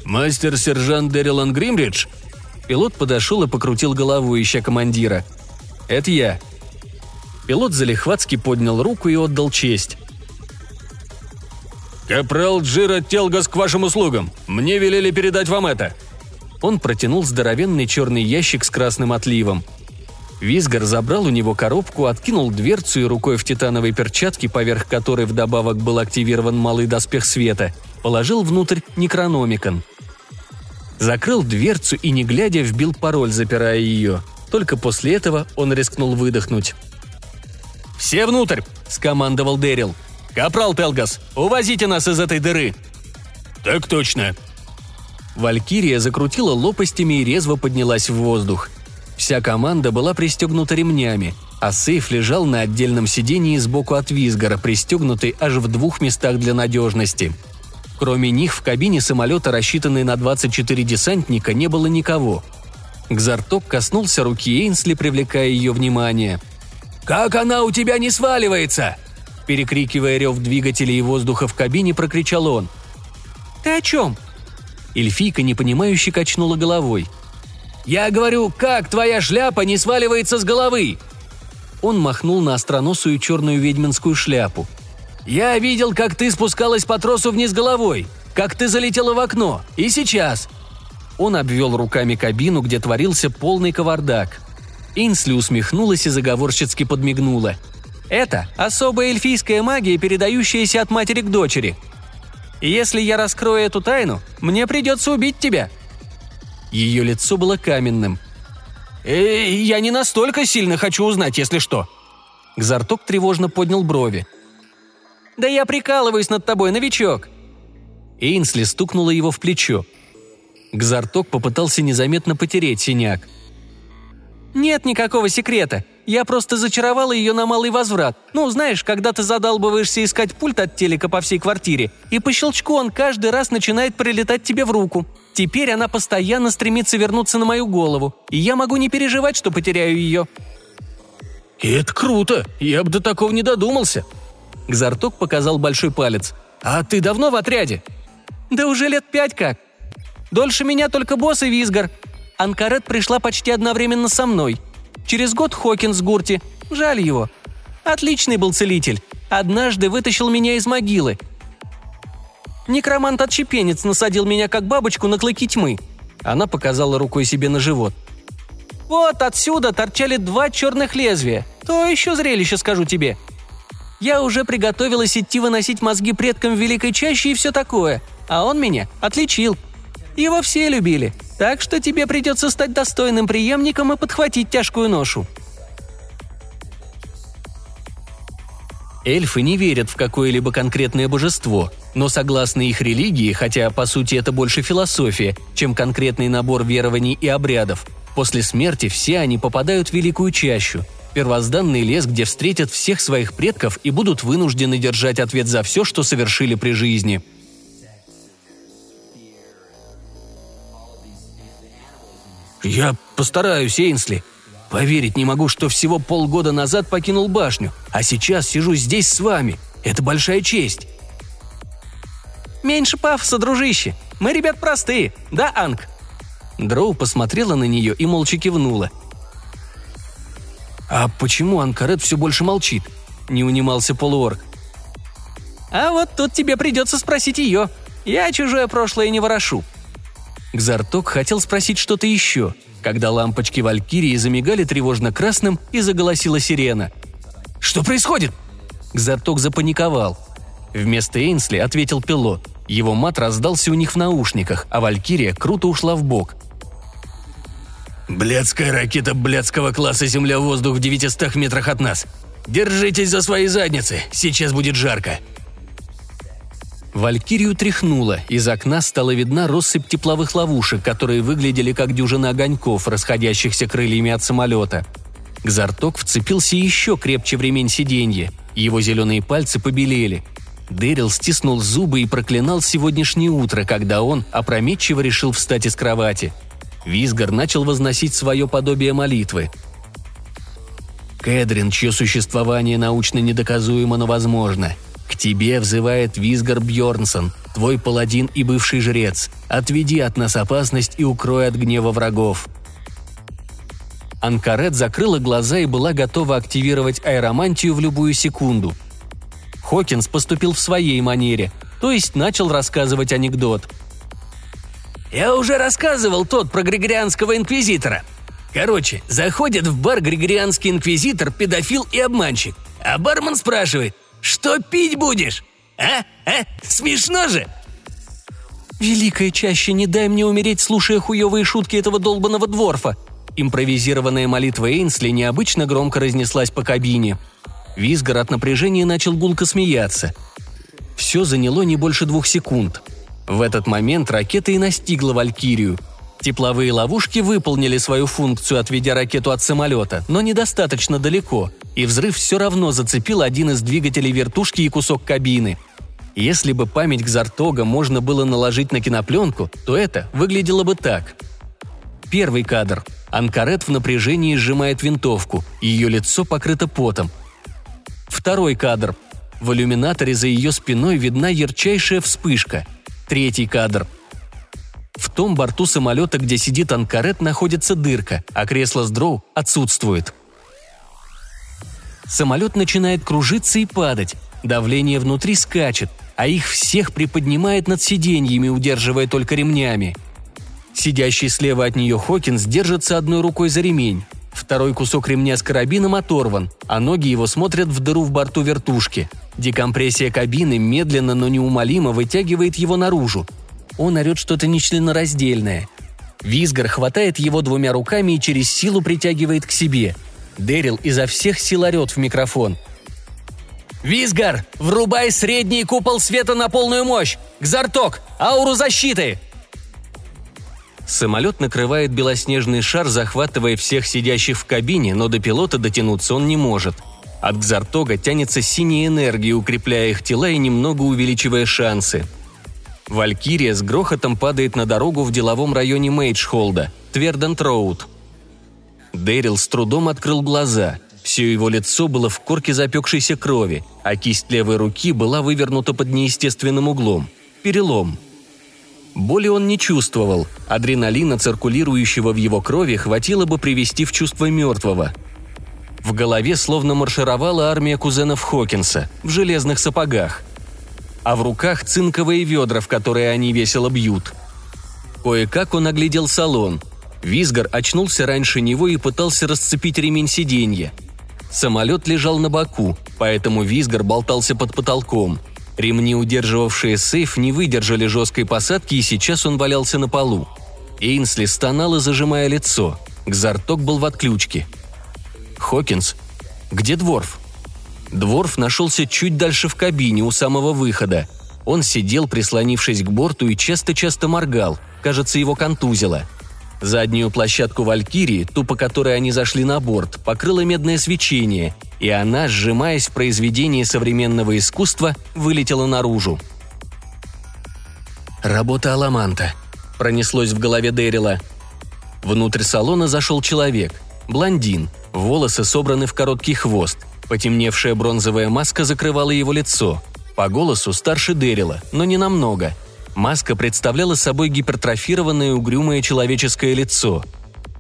S3: «Мастер-сержант Дэрилан Гримридж?»
S1: Пилот подошел и покрутил головой, ища командира. «Это я». Пилот залихватски поднял руку и отдал честь.
S3: «Капрал Джира Телгас к вашим услугам. Мне велели передать вам это».
S1: Он протянул здоровенный черный ящик с красным отливом – Визгар забрал у него коробку, откинул дверцу и рукой в титановой перчатке, поверх которой вдобавок был активирован малый доспех света, положил внутрь некрономикон. Закрыл дверцу и, не глядя, вбил пароль, запирая ее. Только после этого он рискнул выдохнуть.
S2: «Все внутрь!» – скомандовал Дэрил. «Капрал Телгас, увозите нас из этой дыры!»
S3: «Так точно!»
S1: Валькирия закрутила лопастями и резво поднялась в воздух – Вся команда была пристегнута ремнями, а сейф лежал на отдельном сидении сбоку от Визгара, пристегнутый аж в двух местах для надежности. Кроме них в кабине самолета, рассчитанной на 24 десантника, не было никого. Гзарток коснулся руки Эйнсли, привлекая ее внимание.
S2: «Как она у тебя не сваливается?»
S1: Перекрикивая рев двигателей и воздуха в кабине, прокричал он. «Ты о чем?» Эльфийка непонимающе качнула головой –
S2: я говорю, как твоя шляпа не сваливается с головы?»
S1: Он махнул на остроносую черную ведьминскую шляпу.
S2: «Я видел, как ты спускалась по тросу вниз головой, как ты залетела в окно, и сейчас!»
S1: Он обвел руками кабину, где творился полный кавардак. Инсли усмехнулась и заговорщицки подмигнула. «Это особая эльфийская магия, передающаяся от матери к дочери. Если я раскрою эту тайну, мне придется убить тебя», ее лицо было каменным.
S2: «Эй, я не настолько сильно хочу узнать, если что!»
S1: Гзарток тревожно поднял брови. «Да я прикалываюсь над тобой, новичок!» Эйнсли стукнула его в плечо. Гзарток попытался незаметно потереть синяк. «Нет никакого секрета. Я просто зачаровала ее на малый возврат. Ну, знаешь, когда ты задалбываешься искать пульт от телека по всей квартире, и по щелчку он каждый раз начинает прилетать тебе в руку. Теперь она постоянно стремится вернуться на мою голову, и я могу не переживать, что потеряю ее».
S2: «И это круто! Я бы до такого не додумался!»
S1: Гзарток показал большой палец.
S2: «А ты давно в отряде?»
S1: «Да уже лет пять как. Дольше меня только босс и Визгар. Анкарет пришла почти одновременно со мной – Через год Хокинс Гурти. Жаль его. Отличный был целитель. Однажды вытащил меня из могилы. Некромант-отщепенец насадил меня как бабочку на клыки тьмы. Она показала рукой себе на живот. Вот отсюда торчали два черных лезвия. То еще зрелище, скажу тебе. Я уже приготовилась идти выносить мозги предкам Великой Чаще и все такое. А он меня отличил. Его все любили. Так что тебе придется стать достойным преемником и подхватить тяжкую ношу». Эльфы не верят в какое-либо конкретное божество, но согласно их религии, хотя по сути это больше философия, чем конкретный набор верований и обрядов, после смерти все они попадают в великую чащу, первозданный лес, где встретят всех своих предков и будут вынуждены держать ответ за все, что совершили при жизни –
S2: «Я постараюсь, Эйнсли. Поверить не могу, что всего полгода назад покинул башню, а сейчас сижу здесь с вами. Это большая честь».
S1: «Меньше пафоса, дружище. Мы ребят простые, да, Анг?» Дроу посмотрела на нее и молча кивнула.
S2: «А почему Анкарет все больше молчит?» – не унимался полуорг.
S1: «А вот тут тебе придется спросить ее. Я чужое прошлое не ворошу»,
S2: Гзарток хотел спросить что-то еще, когда лампочки Валькирии замигали тревожно красным и заголосила сирена. «Что происходит?» Гзарток запаниковал. Вместо Эйнсли ответил пилот. Его мат раздался у них в наушниках, а Валькирия круто ушла в бок. «Блядская ракета блядского класса «Земля-воздух» в 900 метрах от нас. Держитесь за свои задницы, сейчас будет жарко»,
S1: Валькирию тряхнуло, из окна стала видна россыпь тепловых ловушек, которые выглядели как дюжина огоньков, расходящихся крыльями от самолета. Гзарток вцепился еще крепче в ремень сиденья. Его зеленые пальцы побелели. Дэрил стиснул зубы и проклинал сегодняшнее утро, когда он опрометчиво решил встать из кровати. Визгар начал возносить свое подобие молитвы. «Кэдрин, чье существование научно недоказуемо, но возможно. К тебе взывает Визгар Бьорнсон, твой паладин и бывший жрец. Отведи от нас опасность и укрой от гнева врагов». Анкарет закрыла глаза и была готова активировать аэромантию в любую секунду. Хокинс поступил в своей манере, то есть начал рассказывать анекдот.
S2: «Я уже рассказывал тот про Григорианского инквизитора. Короче, заходит в бар Григорианский инквизитор, педофил и обманщик. А бармен спрашивает, что пить будешь? А? А? Смешно же!»
S1: «Великая чаще, не дай мне умереть, слушая хуевые шутки этого долбанного дворфа!» Импровизированная молитва Эйнсли необычно громко разнеслась по кабине. Визгар от напряжения начал гулко смеяться. Все заняло не больше двух секунд. В этот момент ракета и настигла Валькирию – Тепловые ловушки выполнили свою функцию, отведя ракету от самолета, но недостаточно далеко, и взрыв все равно зацепил один из двигателей вертушки и кусок кабины. Если бы память Гзартога можно было наложить на кинопленку, то это выглядело бы так. Первый кадр. Анкарет в напряжении сжимает винтовку, ее лицо покрыто потом. Второй кадр. В иллюминаторе за ее спиной видна ярчайшая вспышка. Третий кадр – в том борту самолета, где сидит Анкарет, находится дырка, а кресло с дроу отсутствует. Самолет начинает кружиться и падать. Давление внутри скачет, а их всех приподнимает над сиденьями, удерживая только ремнями. Сидящий слева от нее Хокинс держится одной рукой за ремень. Второй кусок ремня с карабином оторван, а ноги его смотрят в дыру в борту вертушки. Декомпрессия кабины медленно, но неумолимо вытягивает его наружу, он орет что-то нечленораздельное. Визгар хватает его двумя руками и через силу притягивает к себе. Дэрил изо всех сил орет в микрофон.
S2: «Визгар, врубай средний купол света на полную мощь! Гзарток, ауру защиты!»
S1: Самолет накрывает белоснежный шар, захватывая всех сидящих в кабине, но до пилота дотянуться он не может. От Гзартога тянется синяя энергия, укрепляя их тела и немного увеличивая шансы. Валькирия с грохотом падает на дорогу в деловом районе Мейджхолда, Твердент-Роуд. Дэрил с трудом открыл глаза. Все его лицо было в корке запекшейся крови, а кисть левой руки была вывернута под неестественным углом. Перелом – Боли он не чувствовал, адреналина, циркулирующего в его крови, хватило бы привести в чувство мертвого. В голове словно маршировала армия кузенов Хокинса в железных сапогах. А в руках цинковые ведра, в которые они весело бьют. Кое-как он оглядел салон. Визгар очнулся раньше него и пытался расцепить ремень сиденья. Самолет лежал на боку, поэтому Визгар болтался под потолком – Ремни, удерживавшие сейф, не выдержали жесткой посадки, и сейчас он валялся на полу. Эйнсли стонала, зажимая лицо. Гзарток был в отключке. «Хокинс? Где Дворф?» Дворф нашелся чуть дальше в кабине, у самого выхода. Он сидел, прислонившись к борту, и часто-часто моргал. Кажется, его контузило – Заднюю площадку Валькирии, ту, по которой они зашли на борт, покрыло медное свечение, и она, сжимаясь в произведении современного искусства, вылетела наружу. «Работа Аламанта», — пронеслось в голове Дэрила. Внутрь салона зашел человек. Блондин, волосы собраны в короткий хвост. Потемневшая бронзовая маска закрывала его лицо. По голосу старше Дэрила, но не намного — Маска представляла собой гипертрофированное угрюмое человеческое лицо.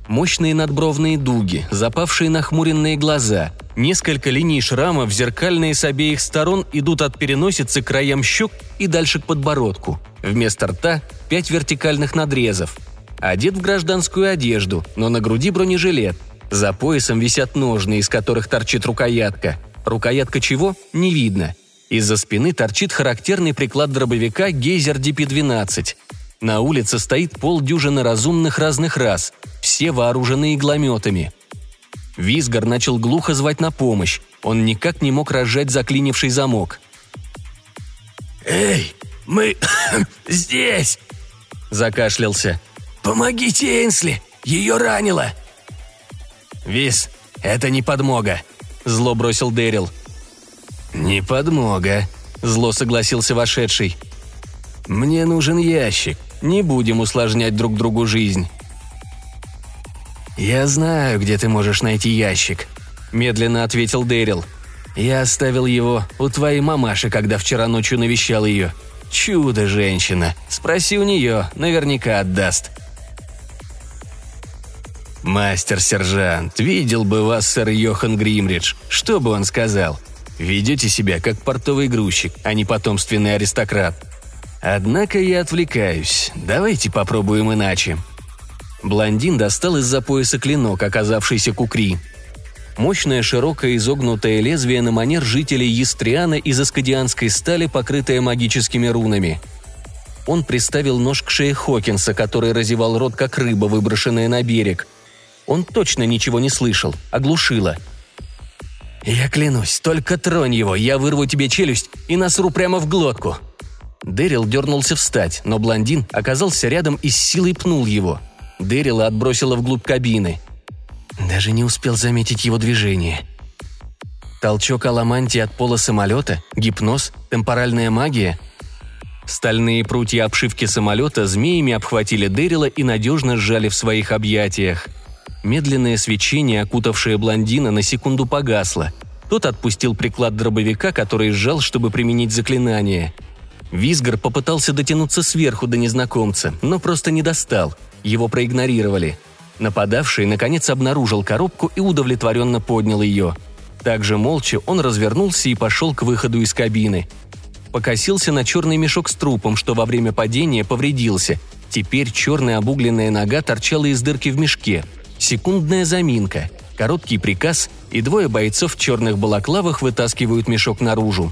S1: Мощные надбровные дуги, запавшие нахмуренные глаза, несколько линий шрамов, зеркальные с обеих сторон, идут от переносицы к краям щек и дальше к подбородку. Вместо рта – пять вертикальных надрезов. Одет в гражданскую одежду, но на груди бронежилет. За поясом висят ножны, из которых торчит рукоятка. Рукоятка чего – не видно – из-за спины торчит характерный приклад дробовика Гейзер DP-12. На улице стоит полдюжины разумных разных рас, все вооружены иглометами. Визгар начал глухо звать на помощь. Он никак не мог разжать заклинивший замок.
S2: «Эй, мы здесь!» – закашлялся. «Помогите Энсли! Ее ранило!»
S1: «Виз, это не подмога!» – зло бросил Дэрил – «Не подмога», – зло согласился вошедший. «Мне нужен ящик. Не будем усложнять друг другу жизнь». «Я знаю, где ты можешь найти ящик», – медленно ответил Дэрил. «Я оставил его у твоей мамаши, когда вчера ночью навещал ее. Чудо-женщина. Спроси у нее, наверняка отдаст». «Мастер-сержант, видел бы вас сэр Йохан Гримридж. Что бы он сказал?» Ведете себя как портовый грузчик, а не потомственный аристократ. Однако я отвлекаюсь. Давайте попробуем иначе». Блондин достал из-за пояса клинок, оказавшийся кукри. Мощное широкое изогнутое лезвие на манер жителей Естриана из аскадианской стали, покрытое магическими рунами. Он приставил нож к шее Хокинса, который разевал рот, как рыба, выброшенная на берег. Он точно ничего не слышал, оглушило – «Я клянусь, только тронь его, я вырву тебе челюсть и насру прямо в глотку». Дэрил дернулся встать, но блондин оказался рядом и с силой пнул его. Дэрила отбросила вглубь кабины. Даже не успел заметить его движение. Толчок аламантии от пола самолета, гипноз, темпоральная магия. Стальные прутья обшивки самолета змеями обхватили Дэрила и надежно сжали в своих объятиях – Медленное свечение, окутавшее блондина, на секунду погасло. Тот отпустил приклад дробовика, который сжал, чтобы применить заклинание. Визгар попытался дотянуться сверху до незнакомца, но просто не достал. Его проигнорировали. Нападавший, наконец, обнаружил коробку и удовлетворенно поднял ее. Также молча он развернулся и пошел к выходу из кабины. Покосился на черный мешок с трупом, что во время падения повредился. Теперь черная обугленная нога торчала из дырки в мешке – Секундная заминка, короткий приказ, и двое бойцов в черных балаклавах вытаскивают мешок наружу.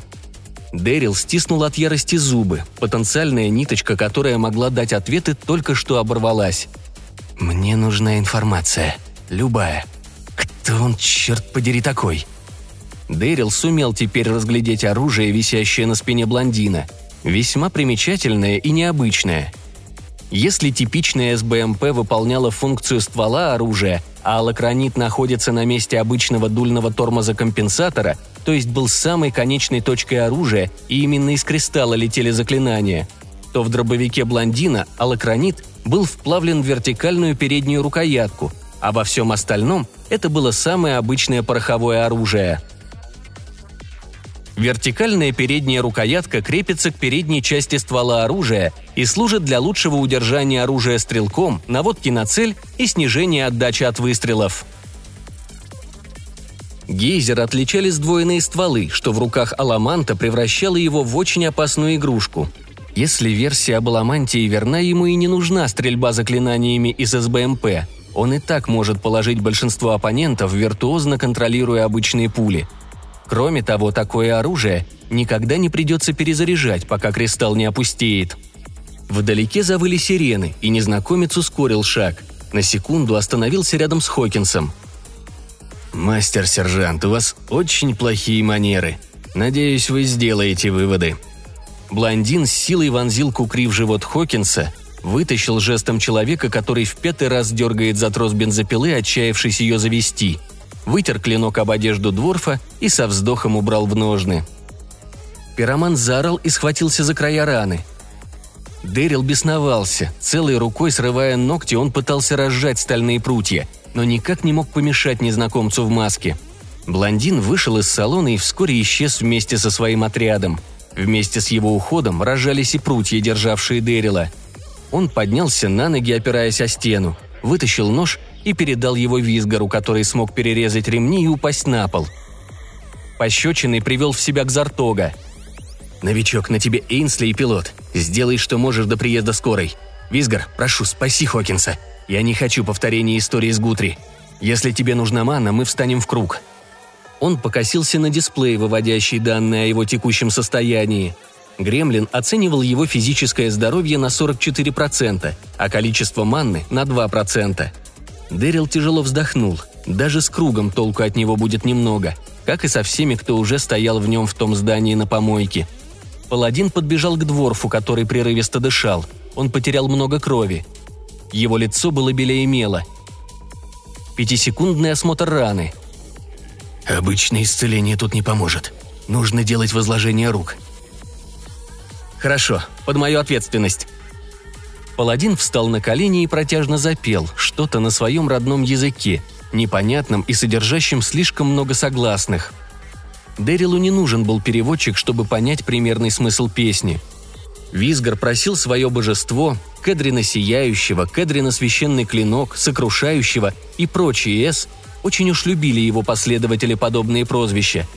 S1: Дэрил стиснул от ярости зубы. Потенциальная ниточка, которая могла дать ответы, только что оборвалась. «Мне нужна информация. Любая. Кто он, черт подери, такой?» Дэрил сумел теперь разглядеть оружие, висящее на спине блондина. Весьма примечательное и необычное. Если типичная СБМП выполняла функцию ствола оружия, а алакронит находится на месте обычного дульного тормоза компенсатора, то есть был самой конечной точкой оружия, и именно из кристалла летели заклинания, то в дробовике блондина алакронит был вплавлен в вертикальную переднюю рукоятку, а во всем остальном это было самое обычное пороховое оружие – Вертикальная передняя рукоятка крепится к передней части ствола оружия и служит для лучшего удержания оружия стрелком, наводки на цель и снижения отдачи от выстрелов. Гейзер отличали сдвоенные стволы, что в руках Аламанта превращало его в очень опасную игрушку. Если версия об Аламантии верна, ему и не нужна стрельба заклинаниями из СБМП. Он и так может положить большинство оппонентов, виртуозно контролируя обычные пули – Кроме того, такое оружие никогда не придется перезаряжать, пока кристалл не опустеет. Вдалеке завыли сирены, и незнакомец ускорил шаг. На секунду остановился рядом с Хокинсом.
S3: «Мастер-сержант, у вас очень плохие манеры. Надеюсь, вы сделаете выводы».
S1: Блондин с силой вонзил кукри в живот Хокинса, вытащил жестом человека, который в пятый раз дергает за трос бензопилы, отчаявшись ее завести – вытер клинок об одежду Дворфа и со вздохом убрал в ножны. Пироман заорал и схватился за края раны. Дэрил бесновался. Целой рукой срывая ногти, он пытался разжать стальные прутья, но никак не мог помешать незнакомцу в маске. Блондин вышел из салона и вскоре исчез вместе со своим отрядом. Вместе с его уходом разжались и прутья, державшие Дэрила. Он поднялся на ноги, опираясь о стену, вытащил нож и передал его Визгару, который смог перерезать ремни и упасть на пол. Пощечиной привел в себя к Зартога. «Новичок, на тебе Эйнсли и пилот. Сделай, что можешь до приезда скорой. Визгар, прошу, спаси Хокинса. Я не хочу повторения истории с Гутри. Если тебе нужна мана, мы встанем в круг». Он покосился на дисплей, выводящий данные о его текущем состоянии. Гремлин оценивал его физическое здоровье на 44%, а количество манны – на 2%. Дэрил тяжело вздохнул. Даже с кругом толку от него будет немного, как и со всеми, кто уже стоял в нем в том здании на помойке. Паладин подбежал к дворфу, который прерывисто дышал. Он потерял много крови. Его лицо было белее мела. Пятисекундный осмотр раны.
S3: «Обычное исцеление тут не поможет. Нужно делать возложение рук»,
S1: «Хорошо, под мою ответственность», Паладин встал на колени и протяжно запел, что-то на своем родном языке, непонятном и содержащем слишком много согласных. Дэрилу не нужен был переводчик, чтобы понять примерный смысл песни. Визгар просил свое божество, Кедрина Сияющего, Кедрина Священный Клинок, Сокрушающего и прочие «С» очень уж любили его последователи подобные прозвища.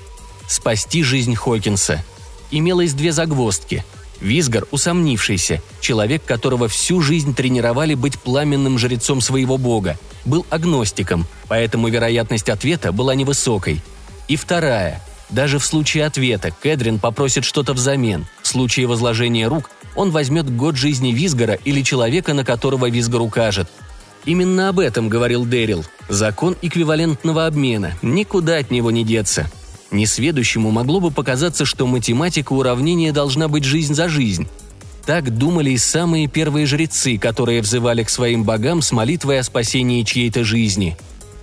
S1: «Спасти жизнь Хокинса». Имелось две загвоздки – Визгар, усомнившийся, человек, которого всю жизнь тренировали быть пламенным жрецом своего бога, был агностиком, поэтому вероятность ответа была невысокой. И вторая. Даже в случае ответа Кэдрин попросит что-то взамен. В случае возложения рук он возьмет год жизни Визгара или человека, на которого Визгар укажет. Именно об этом говорил Дэрил. Закон эквивалентного обмена. Никуда от него не деться. Несведущему могло бы показаться, что математика уравнения должна быть жизнь за жизнь. Так думали и самые первые жрецы, которые взывали к своим богам с молитвой о спасении чьей-то жизни.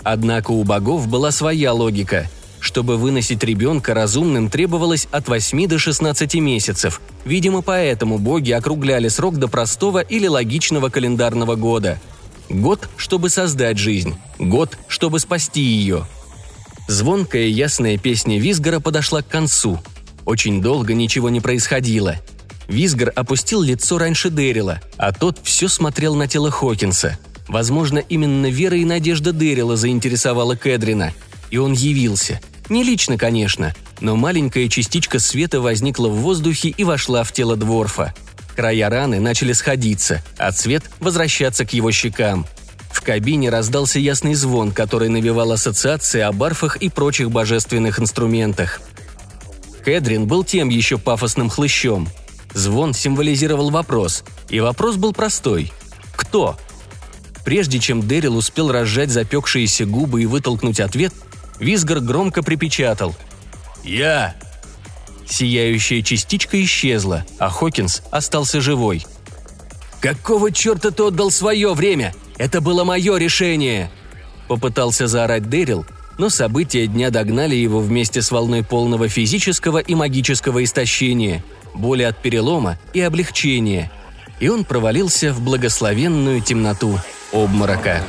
S1: Однако у богов была своя логика. Чтобы выносить ребенка разумным требовалось от 8 до 16 месяцев. Видимо, поэтому боги округляли срок до простого или логичного календарного года. Год, чтобы создать жизнь. Год, чтобы спасти ее – Звонкая ясная песня Визгара подошла к концу. Очень долго ничего не происходило. Визгар опустил лицо раньше Дэрила, а тот все смотрел на тело Хокинса. Возможно, именно вера и надежда Дэрила заинтересовала Кэдрина. И он явился. Не лично, конечно, но маленькая частичка света возникла в воздухе и вошла в тело Дворфа. Края раны начали сходиться, а цвет возвращаться к его щекам – в кабине раздался ясный звон, который навевал ассоциации о барфах и прочих божественных инструментах. Кэдрин был тем еще пафосным хлыщом. Звон символизировал вопрос, и вопрос был простой. Кто? Прежде чем Дэрил успел разжать запекшиеся губы и вытолкнуть ответ, Визгар громко припечатал.
S3: Я!»
S1: Сияющая частичка исчезла, а Хокинс остался живой.
S2: «Какого черта ты отдал свое время? Это было мое решение!»
S1: Попытался заорать Дэрил, но события дня догнали его вместе с волной полного физического и магического истощения, боли от перелома и облегчения, и он провалился в благословенную темноту обморока.